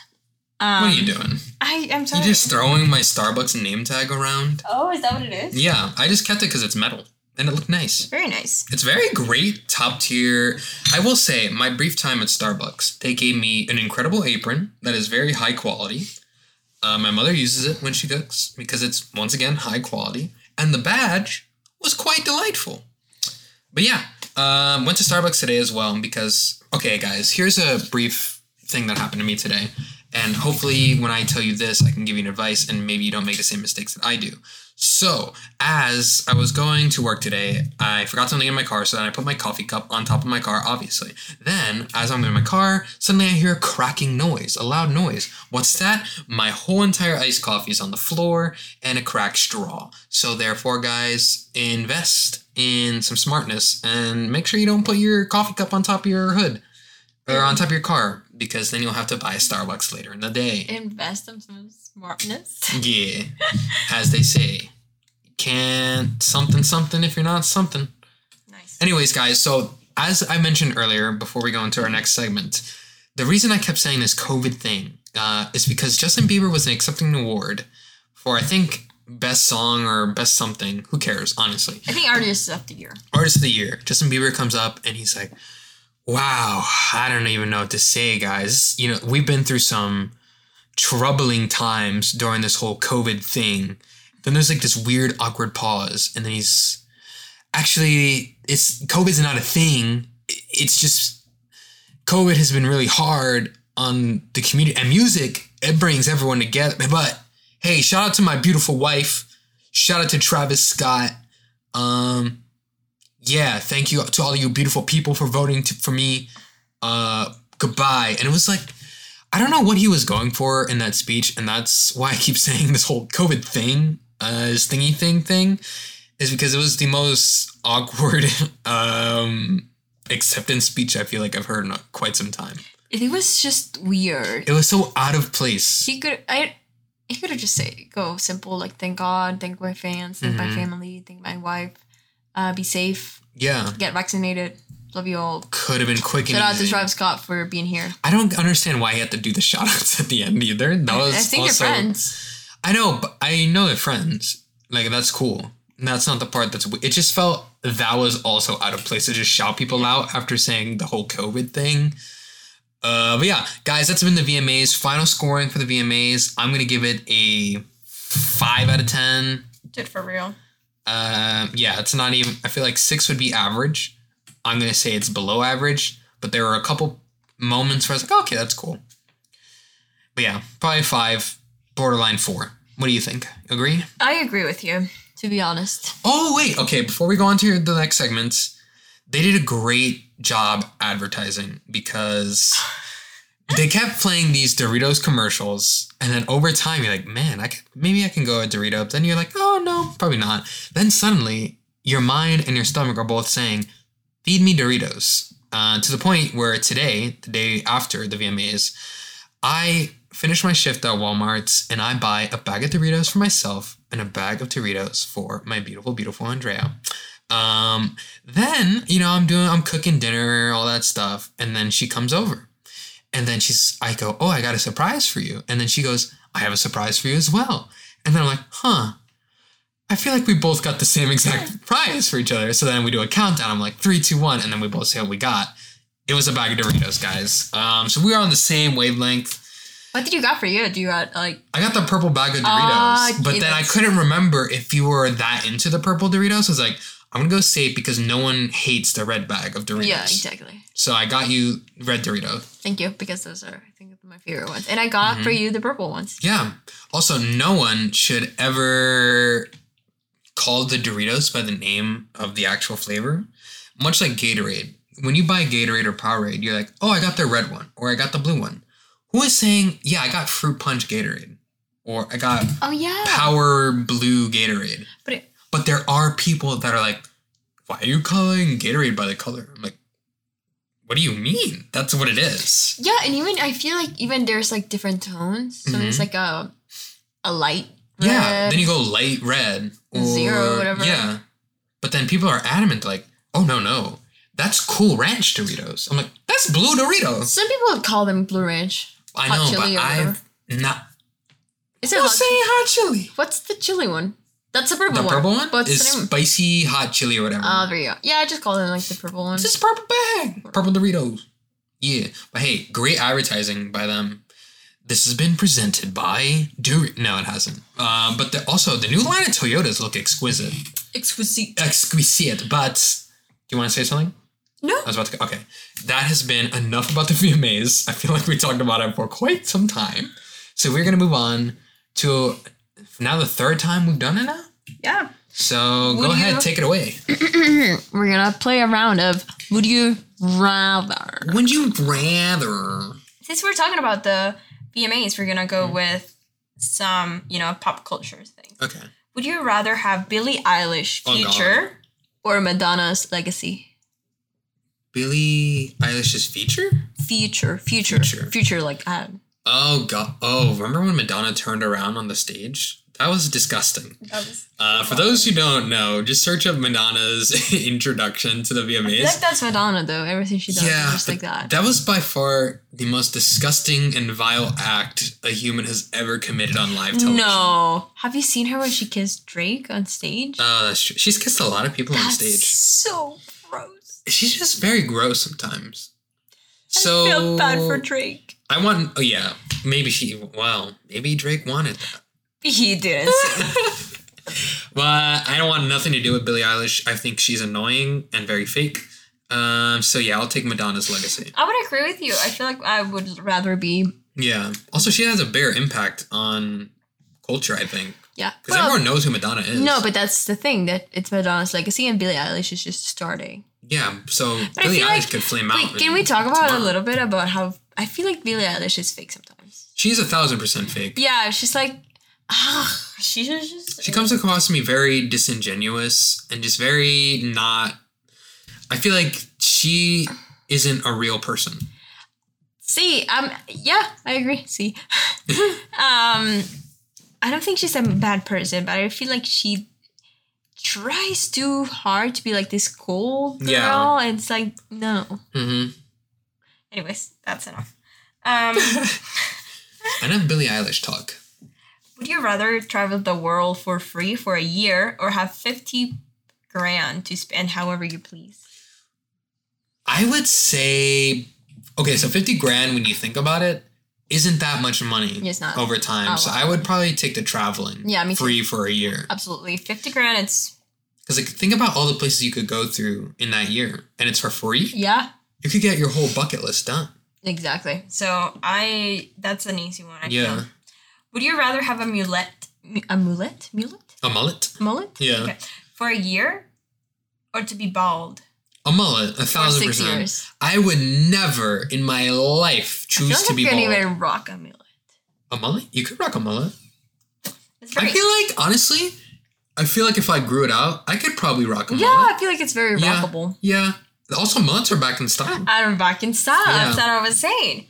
Um, What are you doing? I I'm You sorry. just throwing my Starbucks name tag around? oh, is that what it is? Yeah, I just kept it because it's metal and it looked nice. Very nice. It's very great, top tier. I will say, my brief time at Starbucks, they gave me an incredible apron that is very high quality. Uh, my mother uses it when she cooks because it's once again high quality, and the badge was quite delightful. But yeah, um, went to Starbucks today as well because okay, guys, here's a brief thing that happened to me today, and hopefully, when I tell you this, I can give you advice, and maybe you don't make the same mistakes that I do. So, as I was going to work today, I forgot something in my car, so then I put my coffee cup on top of my car, obviously. Then, as I'm in my car, suddenly I hear a cracking noise, a loud noise. What's that? My whole entire iced coffee is on the floor and a cracked straw. So, therefore, guys, invest in some smartness and make sure you don't put your coffee cup on top of your hood or on top of your car because then you'll have to buy Starbucks later in the day. Invest in some smartness. Yeah, as they say, can't something something if you're not something. Nice. Anyways, guys, so as I mentioned earlier, before we go into our next segment, the reason I kept saying this COVID thing uh, is because Justin Bieber was accepting an award for I think best song or best something. Who cares, honestly? I think artist of the year. Artist of the year. Justin Bieber comes up and he's like, "Wow, I don't even know what to say, guys. You know, we've been through some troubling times during this whole COVID thing." Then there's like this weird, awkward pause, and then he's actually, it's COVID's not a thing. It's just COVID has been really hard on the community and music. It brings everyone together. But hey, shout out to my beautiful wife. Shout out to Travis Scott. Um, yeah, thank you to all you beautiful people for voting to, for me. Uh, goodbye. And it was like, I don't know what he was going for in that speech, and that's why I keep saying this whole COVID thing, uh, this thingy thing thing, is because it was the most awkward um acceptance speech I feel like I've heard in quite some time. It was just weird. It was so out of place. He could I he could have just say go simple like thank God, thank my fans, thank my Mhm. family, thank my wife, uh, be safe, Yeah, get vaccinated, love you all. could have been quick and Shout out to easy. Travis Scott for being here. I don't understand why he had to do the shout outs at the end either. That was I think also, they're friends. I know, but I know they're friends. Like that's cool. That's not the part that's. It just felt that was also out of place to just shout people out after saying the whole COVID thing. Uh, but yeah, guys, that's been the VMAs. Final scoring for the VMAs. I'm gonna give it a five out of ten. Did for real. Um, yeah, it's not even. I feel like six would be average. I'm gonna say it's below average, but there were a couple moments where I was like, okay, that's cool. But yeah, probably five, borderline four. What do you think? Agree? I agree with you, to be honest. Oh wait, okay. Before we go on to the next segments, they did a great job advertising because they kept playing these Doritos commercials, and then over time you're like, man, I maybe I can go a Dorito. But then you're like, oh no, probably not. Then suddenly your mind and your stomach are both saying, feed me Doritos. Uh, to the point where today, the day after the VMAs, I finish my shift at Walmart and I buy a bag of Doritos for myself and a bag of Doritos for my beautiful, beautiful Andrea. Um, then, you know, I'm doing, I'm cooking dinner, all that stuff. And then she comes over. And then she's, I go, Oh, I got a surprise for you. And then she goes, I have a surprise for you as well. And then I'm like, Huh. I feel like we both got the same exact prize for each other. So then we do a countdown. I'm like, three, two, one. And then we both say what we got. It was a bag of Doritos, guys. Um, so we were on the same wavelength. What did you got for you? Do you got like I got the purple bag of Doritos, Ah, but then I couldn't remember if you were that into the purple Doritos. I was like, I'm gonna go safe because no one hates the red bag of Doritos. Yeah, exactly. So I got you red Dorito. Thank you, because those are I think my favorite ones, and I got for mm-hmm. you the purple ones. Yeah. Also, no one should ever call the Doritos by the name of the actual flavor. Much like Gatorade. When you buy Gatorade or Powerade, you're like, oh, I got the red one, or I got the blue one. Who is saying, yeah, I got fruit punch Gatorade, or I got Oh yeah, power blue Gatorade? but it, But there are people that are like, why are you calling Gatorade by the color? I'm like, what do you mean? That's what it is. yeah, and even I feel like even there's like different tones. So Mhm. it's like a a light. red, Yeah. Then you go light red or Zero, whatever. Yeah. But then people are adamant, like, oh no, no. That's cool ranch Doritos. I'm like, that's blue Doritos. Some people would call them blue ranch. I know, but. I've not Is it hot? saying hot chili. What's the chili one? That's the purple The one. purple one What's is spicy hot chili or whatever. Oh, there you go. Yeah, I just call it like the purple one. It's just purple bag. Purple Doritos. Yeah. But hey, great advertising by them. This has been presented by Dor- No, it hasn't. Uh, but the, also, the new line of Toyotas look exquisite. Exquisite. Exquisite. But do you want to say something? No. I was about to go. Okay. That has been enough about the VMAs. I feel like we talked about it for quite some time. So we're going to move on to now the third time we've done it now. Yeah. So Would go ahead, you- take it away. We're gonna play a round of Would You Rather. Would you rather? Since we're talking about the VMAs, we're gonna go with some, you know, pop culture things. Okay. Would you rather have Billie Eilish Oh, future or Madonna's legacy? Billie Eilish's feature? Future, future, Future. future, like uh, Oh god. Oh, remember when Madonna turned around on the stage? That was disgusting. That was Uh, for those who don't know, just search up Madonna's introduction to the VMAs. I like that's Madonna though. Everything she does yeah, just like that. That was by far the most disgusting and vile act a human has ever committed on live television. No. Have you seen her when she kissed Drake on stage? Oh, that's true. She's kissed a lot of people on stage. so gross. She's just very gross sometimes. So I feel bad for Drake. I want. Oh yeah, maybe she. Well, maybe Drake wanted that. He didn't. But I don't want nothing to do with Billie Eilish. I think she's annoying and very fake. Um. So yeah, I'll take Madonna's legacy. I would agree with you. I feel like I would rather be Yeah. Also, she has a bigger impact on culture. I think yeah. because everyone knows who Madonna is. no, but that's the thing that it's Madonna's legacy and Billie Eilish is just starting. Yeah. So But Billie Eilish like- could flame out. Wait, can we talk about it a little bit about how I feel like Billie Eilish is fake sometimes. She's a thousand percent fake. Yeah, she's like, ah, she's just. She comes across to me very disingenuous and just very not. I feel like she isn't a real person. See, um, yeah, I agree. See, um, I don't think she's a bad person, but I feel like she tries too hard to be like this cool girl, Yeah. and it's like no. Mm-hmm. Anyways, that's enough. Um, Enough Billie Eilish talk. would you rather travel the world for free for a year or have fifty grand to spend however you please? I would say, okay, so 50 grand when you think about it isn't that much money It's not. over time. Oh, so wow. I would probably take the traveling Yeah, me too. free for a year. Absolutely, fifty grand. It's Because like, think about all the places you could go through in that year and it's for free. yeah, You could get your whole bucket list done. exactly. So I that's an easy one. I Yeah. feel. Would you rather have a mullet, a mullet, mullet, A mullet? mullet? Yeah. Okay. For a year, or to be bald A mullet, a thousand percent. years? I would never in my life I choose like to I be bald. even rock a mullet. A mullet? You could rock a mullet. I feel like honestly, I feel like if I grew it out, I could probably rock a yeah, mullet. I feel like it's very Yeah. rockable. Yeah. Also, mullets are back in style. I'm back in style. Yeah. That's what I was saying.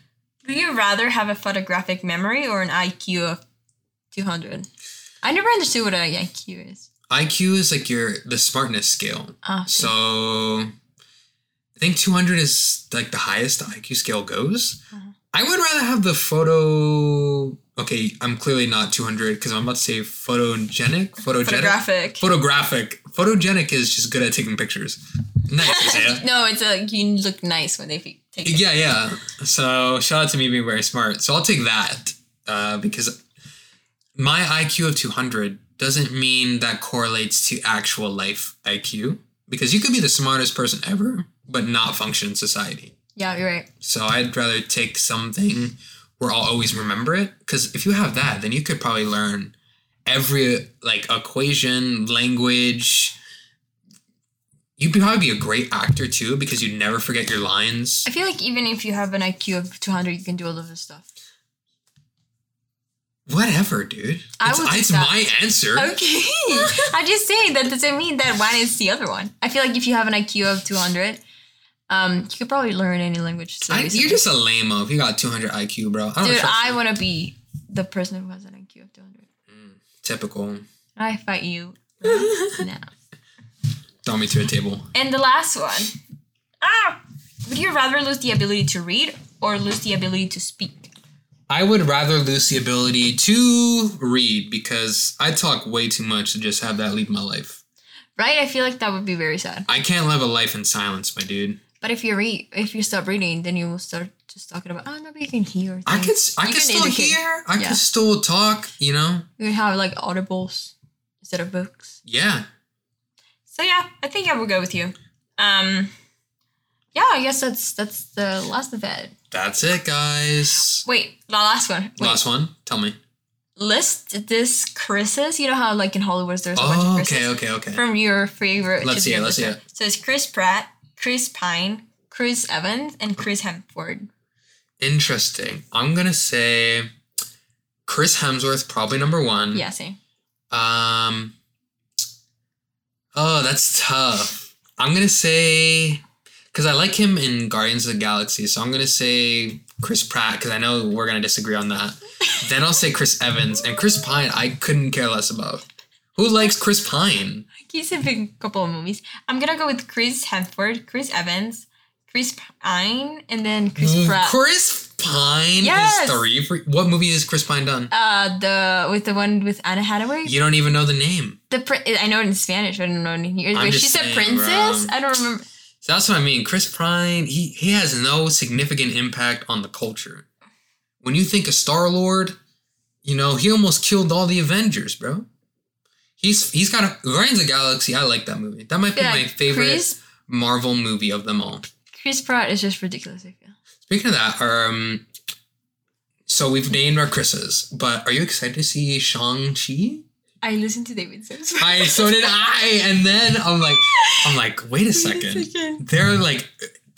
Would you rather have a photographic memory or an IQ of 200? I never understood what an IQ is. IQ is like your the smartness scale. Ah, So I think 200 is like the highest IQ scale goes. Uh-huh. I would rather have the photo. Okay, I'm clearly not 200 because I'm about to say photogenic. Photogenic. photographic. Photographic. Photogenic is just good at taking pictures. Nice, no, it's a you look nice when they take it. Yeah, yeah. So shout out to me being very smart. So I'll take that uh, because my IQ of 200 doesn't mean that correlates to actual life IQ. because you could be the smartest person ever, but not function in society. Yeah, you're right. So I'd rather take something where I'll always remember it. Because if you have that, then you could probably learn every like equation, language. You'd probably be a great actor too because you'd never forget your lines. I feel like even if you have an IQ of 200, you can do all of this stuff. Whatever, dude. I it's it's my answer. Okay. I'm just saying that doesn't mean that one is the other one. I feel like if you have an IQ of 200, um, you could probably learn any language. So I, you're just a lame if you got 200 IQ, bro. I don't Dude, I want to be the person who has an IQ of 200. Typical. I fight you now. Throw me to a table. And the last one. Ah! Would you rather lose the ability to read or lose the ability to speak? I would rather lose the ability to read because I talk way too much to just have that leave my life. Right? I feel like that would be very sad. I can't live a life in silence, my dude. But if you read, if you stop reading, then you will start just talking about, oh, nobody can hear. I things." could s- I could can still educate. hear. I Yeah. could still talk. You know. You have like audibles instead of books. Yeah. So yeah, I think I will go with you. Um, yeah, I guess that's that's the last of it. That's it, guys. Wait, the last one. Wait, Last one. Tell me. list this Chris's. You know how like in Hollywood there's a bunch of Oh, Chris's okay, okay, okay. from your favorite. Let's see it, let's see other. So it's Chris Pratt, Chris Pine, Chris Evans, and Chris Hemsworth. Interesting. I'm gonna say Chris Hemsworth probably number one. Yeah, same. Um. Oh, that's tough. I'm gonna say because I like him in Guardians of the Galaxy, so I'm gonna say Chris Pratt because I know we're gonna disagree on that. then I'll say Chris Evans and Chris Pine. I couldn't care less about. Who likes Chris Pine? He's in a couple of movies. I'm gonna go with Chris Hemsworth, Chris Evans, Chris Pine, and then Chris Pratt. Chris Pine Yes! is three. For, what movie is Chris Pine done? Uh, the with the one with Anna Hathaway. You don't even know the name. The pri- I know it in Spanish, but I don't know it in here. Wait, she's a princess. bro. I don't remember. So that's what I mean. Chris Pine, he, he has no significant impact on the culture. When you think of Star Lord, you know, he almost killed all the Avengers, bro. He's he's got a Guardians of the Galaxy. I like that movie. That might be Yeah, my favorite Chris Marvel movie of them all. Chris Pratt is just ridiculous. I feel. Speaking of that, um, so we've named our Chris's, but are you excited to see Shang Chi? I listened to David Sims. I so did I, and then I'm like, I'm like, wait a Wait a second. second. They're like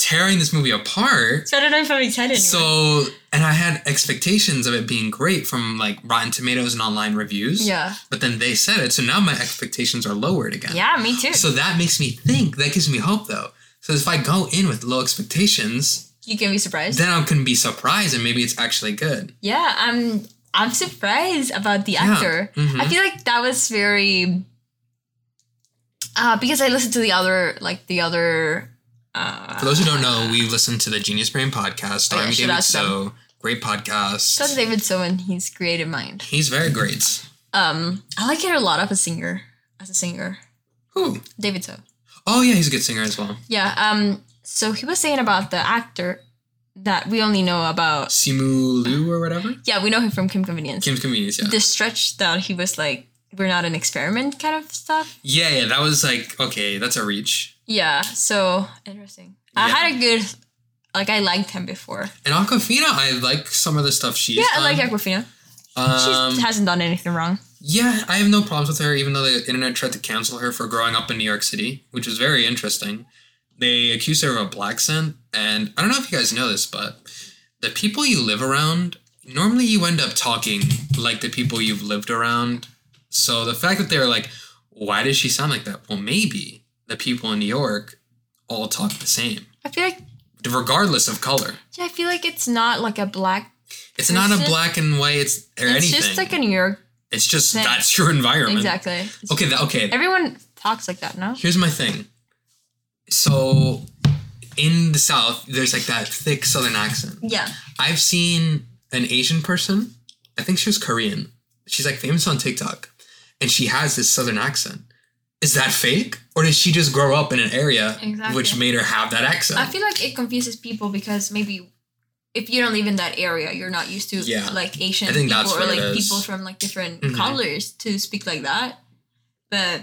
tearing this movie apart. So I don't know if I'm excited. Anymore. So, and I had expectations of it being great from like Rotten Tomatoes and online reviews. yeah, But then they said it, so now my expectations are lowered again. yeah, me too. So that makes me think. That gives me hope, though. So if I go in with low expectations, you can be surprised. then I can be surprised, and maybe it's actually good. yeah, I'm. I'm surprised about the actor. mhm. I feel like that was very. Uh, because I listened to the other, like the other. Uh, For those who don't know, we listen to the Genius Brain podcast, starring Oh, yeah, David out. So. Great podcast. That's David So and his creative mind. He's very great. Um, I like it a lot of a singer. As a singer, Who? David So. Oh yeah, he's a good singer as well. Yeah. Um. So he was saying about the actor that we only know about. Simu Liu or whatever. Yeah, we know him from Kim Convenience. Kim's Convenience, yeah. The stretch that he was like, we're not an experiment kind of stuff. Yeah, yeah, that was like okay, that's a reach. Yeah. So interesting. I Yeah. had a good. Like I liked him before. And Awkwafina, I like some of the stuff she's yeah, I done. like Awkwafina. Um, she hasn't done anything wrong. yeah, I have no problems with her, even though the internet tried to cancel her for growing up in New York City, which was very interesting. They accused her of a black scent, and I don't know if you guys know this, but the people you live around, normally you end up talking like the people you've lived around. So the fact that they're like, why does she sound like that? Well, maybe the people in New York all talk the same, I feel like regardless of color. yeah, I feel like it's not like a black. It's not a black and white. It's or It's anything. It's just like a New York. it's just thing. that's your environment. Exactly. It's- Okay. That, okay. Everyone talks like that, no? Here's my thing. So, in the South, there's like that thick Southern accent. Yeah. I've seen an Asian person. I think she was Korean. She's like famous on TikTok, and she has this Southern accent. Is that fake, or did she just grow up in an area Exactly. which made her have that accent? I feel like it confuses people because maybe if you don't live in that area, you're not used to Yeah. like Asian people or like people from like different Mhm. colors to speak like that. But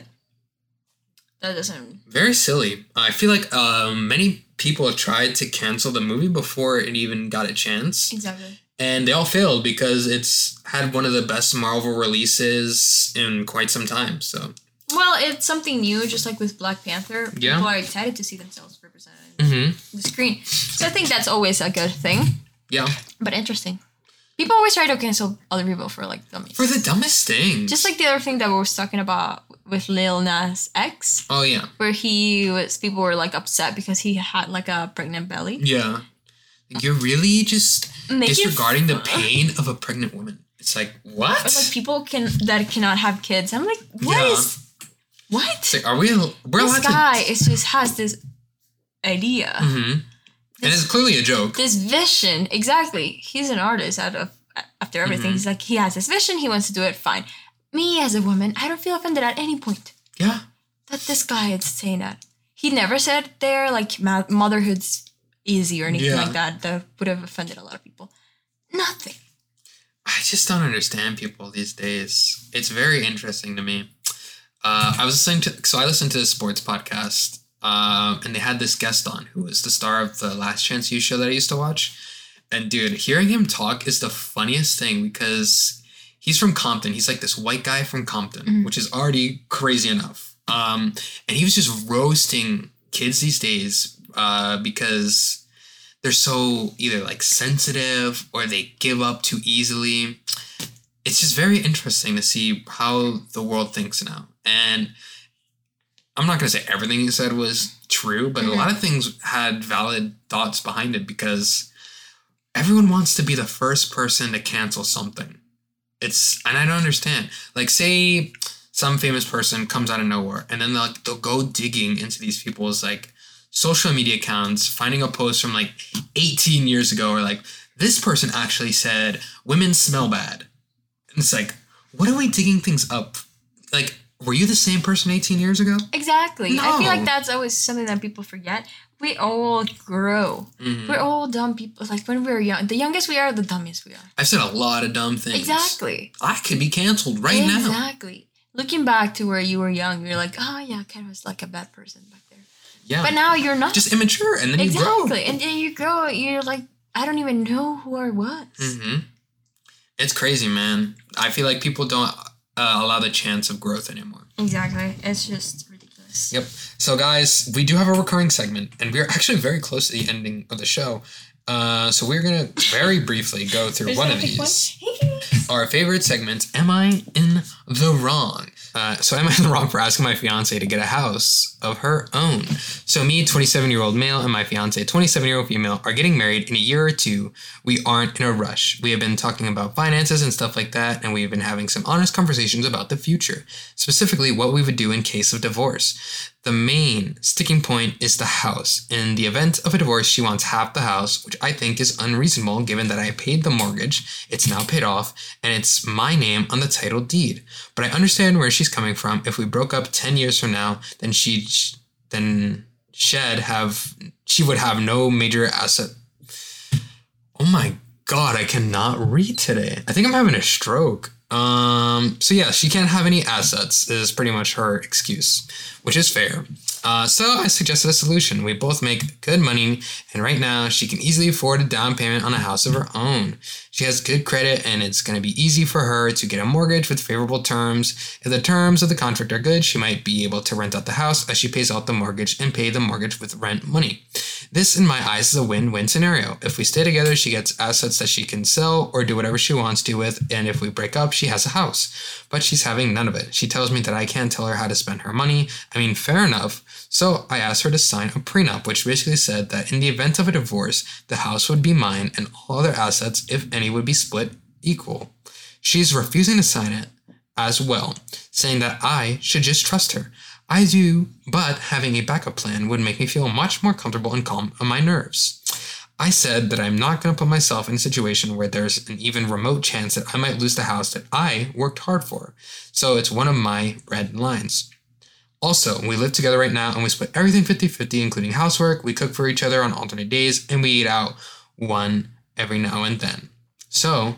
That doesn't. Very silly. I feel like um, many people tried to cancel the movie before it even got a chance, Exactly. and they all failed because it's had one of the best Marvel releases in quite some time. So, Well, it's something new, just like with Black Panther. Yeah. People are excited to see themselves represented on hmm the screen. So I think that's always a good thing, yeah, but interesting. People always try to cancel other people for like dummies. for the dumbest things. Just like the other thing that we were talking about with Lil Nas X, oh yeah, where he was, people were like upset because he had like a pregnant belly. yeah. You're really just Make disregarding the pain of a pregnant woman. It's like what? Or like people can that cannot have kids. I'm like, what Yeah. is what? Like, are we? We're this guy is just has this idea, to. hmm And it's clearly a joke. this vision. Exactly. He's an artist out of after everything. Mhm. He's like he has this vision. He wants to do it. Fine. Me as a woman, I don't feel offended at any point Yeah. that this guy is saying that. He never said there like motherhood's easy or anything Yeah. like that. That would have offended a lot of people. Nothing. I just don't understand people these days. It's very interesting to me. Uh, I was listening to, so I listened to a sports podcast, um, and they had this guest on who was the star of the Last Chance U show that I used to watch. And dude, hearing him talk is the funniest thing because he's from Compton. He's like this white guy from Compton, Mhm. which is already crazy enough. Um, and he was just roasting kids these days uh, because they're so either like sensitive or they give up too easily. It's just very interesting to see how the world thinks now. And I'm not going to say everything he said was true, but Mhm. a lot of things had valid thoughts behind it because everyone wants to be the first person to cancel something. It's, and I don't understand. Like, say some famous person comes out of nowhere and then they'll, they'll go digging into these people's like social media accounts, finding a post from like 18 years ago, or like, this person actually said women smell bad. And it's like, what are we digging things up? Like, were you the same person 18 years ago? Exactly. I feel like that's always something that people forget. We all grow. Mhm. We're all dumb people. Like when we were young, the youngest we are, the dumbest we are. I've said a lot of dumb things. Exactly. I could be canceled right now. Exactly. Looking back to where you were young, you're like, oh yeah, Ken was like a bad person back there. Yeah. But now you're not. just immature and then you grow. exactly. And then you grow. You're like, I don't even know who I was. Mm-hmm. It's crazy, man. I feel like people don't uh, allow the chance of growth anymore. Exactly. It's just ridiculous. Yep. So, guys, we do have a recurring segment, and we're actually very close to the ending of the show. Uh, so we're gonna very briefly go through one of these. Our favorite segment: Am I in the wrong? Uh, so, am I in the wrong for asking my fiance to get a house of her own? So, me, 27 year old male, and my fiance, 27 year old female, are getting married in a year or two. We aren't in a rush. We have been talking about finances and stuff like that, and we've been having some honest conversations about the future, specifically what we would do in case of divorce. The main sticking point is the house. In the event of a divorce, she wants half the house, which I think is unreasonable given that I paid the mortgage, it's now paid off, and it's my name on the title deed. But I understand where she's coming from. If we broke up 10 years from now, then she'd then shed have she would have no major asset. Oh my god, I cannot read today. I think I'm having a stroke. Um, so yeah, she can't have any assets is pretty much her excuse, which is fair. Uh, so I suggested a solution. We both make good money, and right now she can easily afford a down payment on a house of her own. She has good credit, and it's going to be easy for her to get a mortgage with favorable terms. If the terms of the contract are good, she might be able to rent out the house as she pays out the mortgage and pay the mortgage with rent money. This, in my eyes, is a win win scenario. If we stay together, she gets assets that she can sell or do whatever she wants to with, and if we break up, she has a house. But she's having none of it. She tells me that I can't tell her how to spend her money. I mean, fair enough. So I asked her to sign a prenup, which basically said that in the event of a divorce, the house would be mine and all other assets, if any, would be split equal. She's refusing to sign it as well, saying that I should just trust her. I do, but having a backup plan would make me feel much more comfortable and calm on my nerves. I said that I'm not going to put myself in a situation where there's an even remote chance that I might lose the house that I worked hard for. So it's one of my red lines. Also, we live together right now and we split everything 50 50, including housework. We cook for each other on alternate days and we eat out one every now and then. So,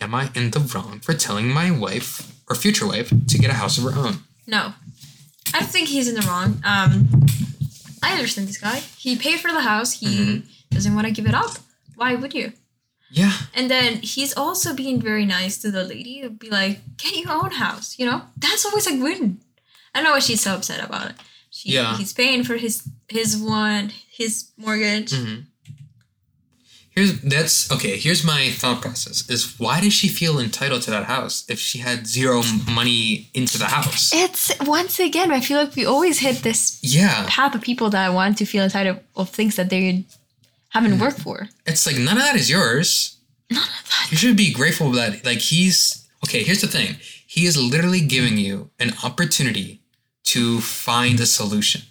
am I in the wrong for telling my wife or future wife to get a house of her own? No. I don't think he's in the wrong. Um, I understand this guy. He paid for the house. He Mm-hmm. doesn't want to give it up. Why would you? Yeah. And then he's also being very nice to the lady. He'll be like, "Get your own house." You know, that's always a win. I don't know why she's so upset about it. She, Yeah. he's paying for his his one his mortgage. Mm-hmm. Here's that's okay. Here's my thought process: is why does she feel entitled to that house if she had zero money into the house? It's once again, I feel like we always hit this Yeah, path of people that want to feel entitled of things that they haven't worked for. it's like none of that is yours. None of that. You should be grateful that like he's okay. Here's the thing: he is literally giving you an opportunity to find a solution.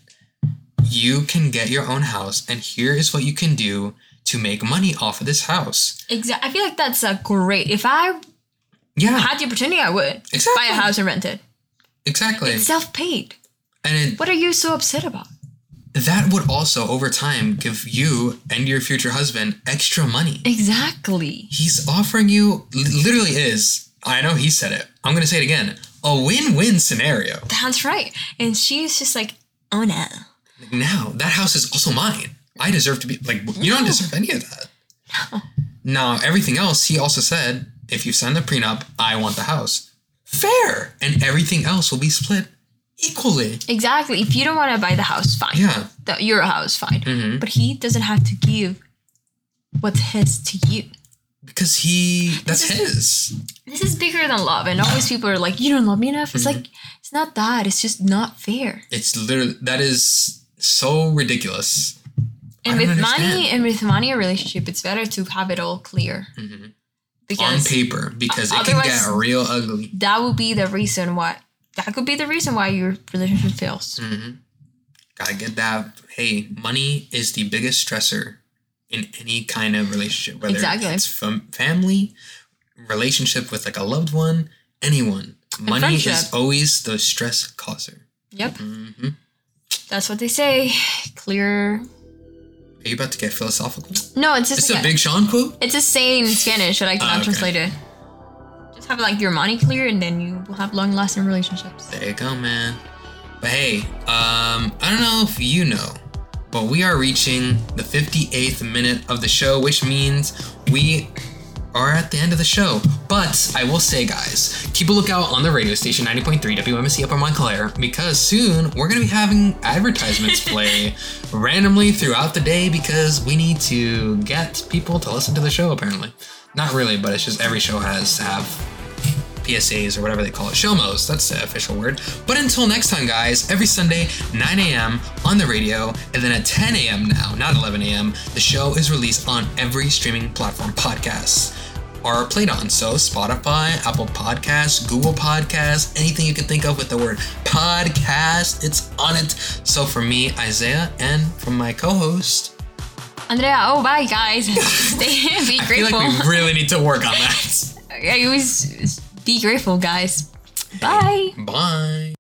You can get your own house, and here is what you can do to make money off of this house. Exactly. I feel like that's a great. If I Yeah, had the opportunity, I would Exactly. buy a house and rent it. exactly. It's self-paid. and it, What are you so upset about? that would also over time give you and your future husband extra money Exactly. he's offering you literally is i know he said it i'm gonna say it again a win-win scenario That's right. And she's just like, oh no. Now that house is also mine i deserve to be like you don't deserve any of that now everything else he also said if you sign the prenup i want the house fair and everything else will be split equally Exactly. If you don't want to buy the house, fine. yeah The, your house, fine. Mhm. But he doesn't have to give what's his to you. because he that's his is bigger than love. And always people are like, you don't love me enough. It's like, it's not that. It's just not fair. It's literally that is so ridiculous. And with money and with money a relationship, it's better to have it all clear. On Because paper, because it can get real ugly. that would be the reason why that could be the reason why your relationship fails. Mm. Gotta get that. Hey, money is the biggest stressor in any kind of relationship, whether Exactly. it's fam- family, relationship with like a loved one, anyone. Money is always the stress causer. Yep. hmm That's what they say. Clear. Are you about to get philosophical? No, it's just It's like a Big Sean quote. It's a saying in Spanish, but I cannot Ah, okay. translate it. Just have like your money clear, and then you will have long-lasting relationships. There you go, man. But hey, um, I don't know if you know, but we are reaching the 58th minute of the show, which means we are at the end of the show. But I will say, guys, keep a lookout on the radio station 90.3 WMSC Upper Montclair because soon we're going to be having advertisements play randomly throughout the day because we need to get people to listen to the show, apparently. Not really, but it's just every show has to have PSAs or whatever they call it. Showmos, that's the official word. But until next time, guys, every Sunday, 9 a.m. on the radio, and then at 10 a.m. now, not 11 a.m., the show is released on every streaming platform podcasts are played on. So Spotify, Apple Podcasts, Google Podcasts, anything you can think of with the word podcast, it's on it. So for me, Isaiah, and from my co-host, Andrea, oh bye guys. Stay, be grateful. I feel like we really need to work on that. I always be grateful, guys. Bye. Bye.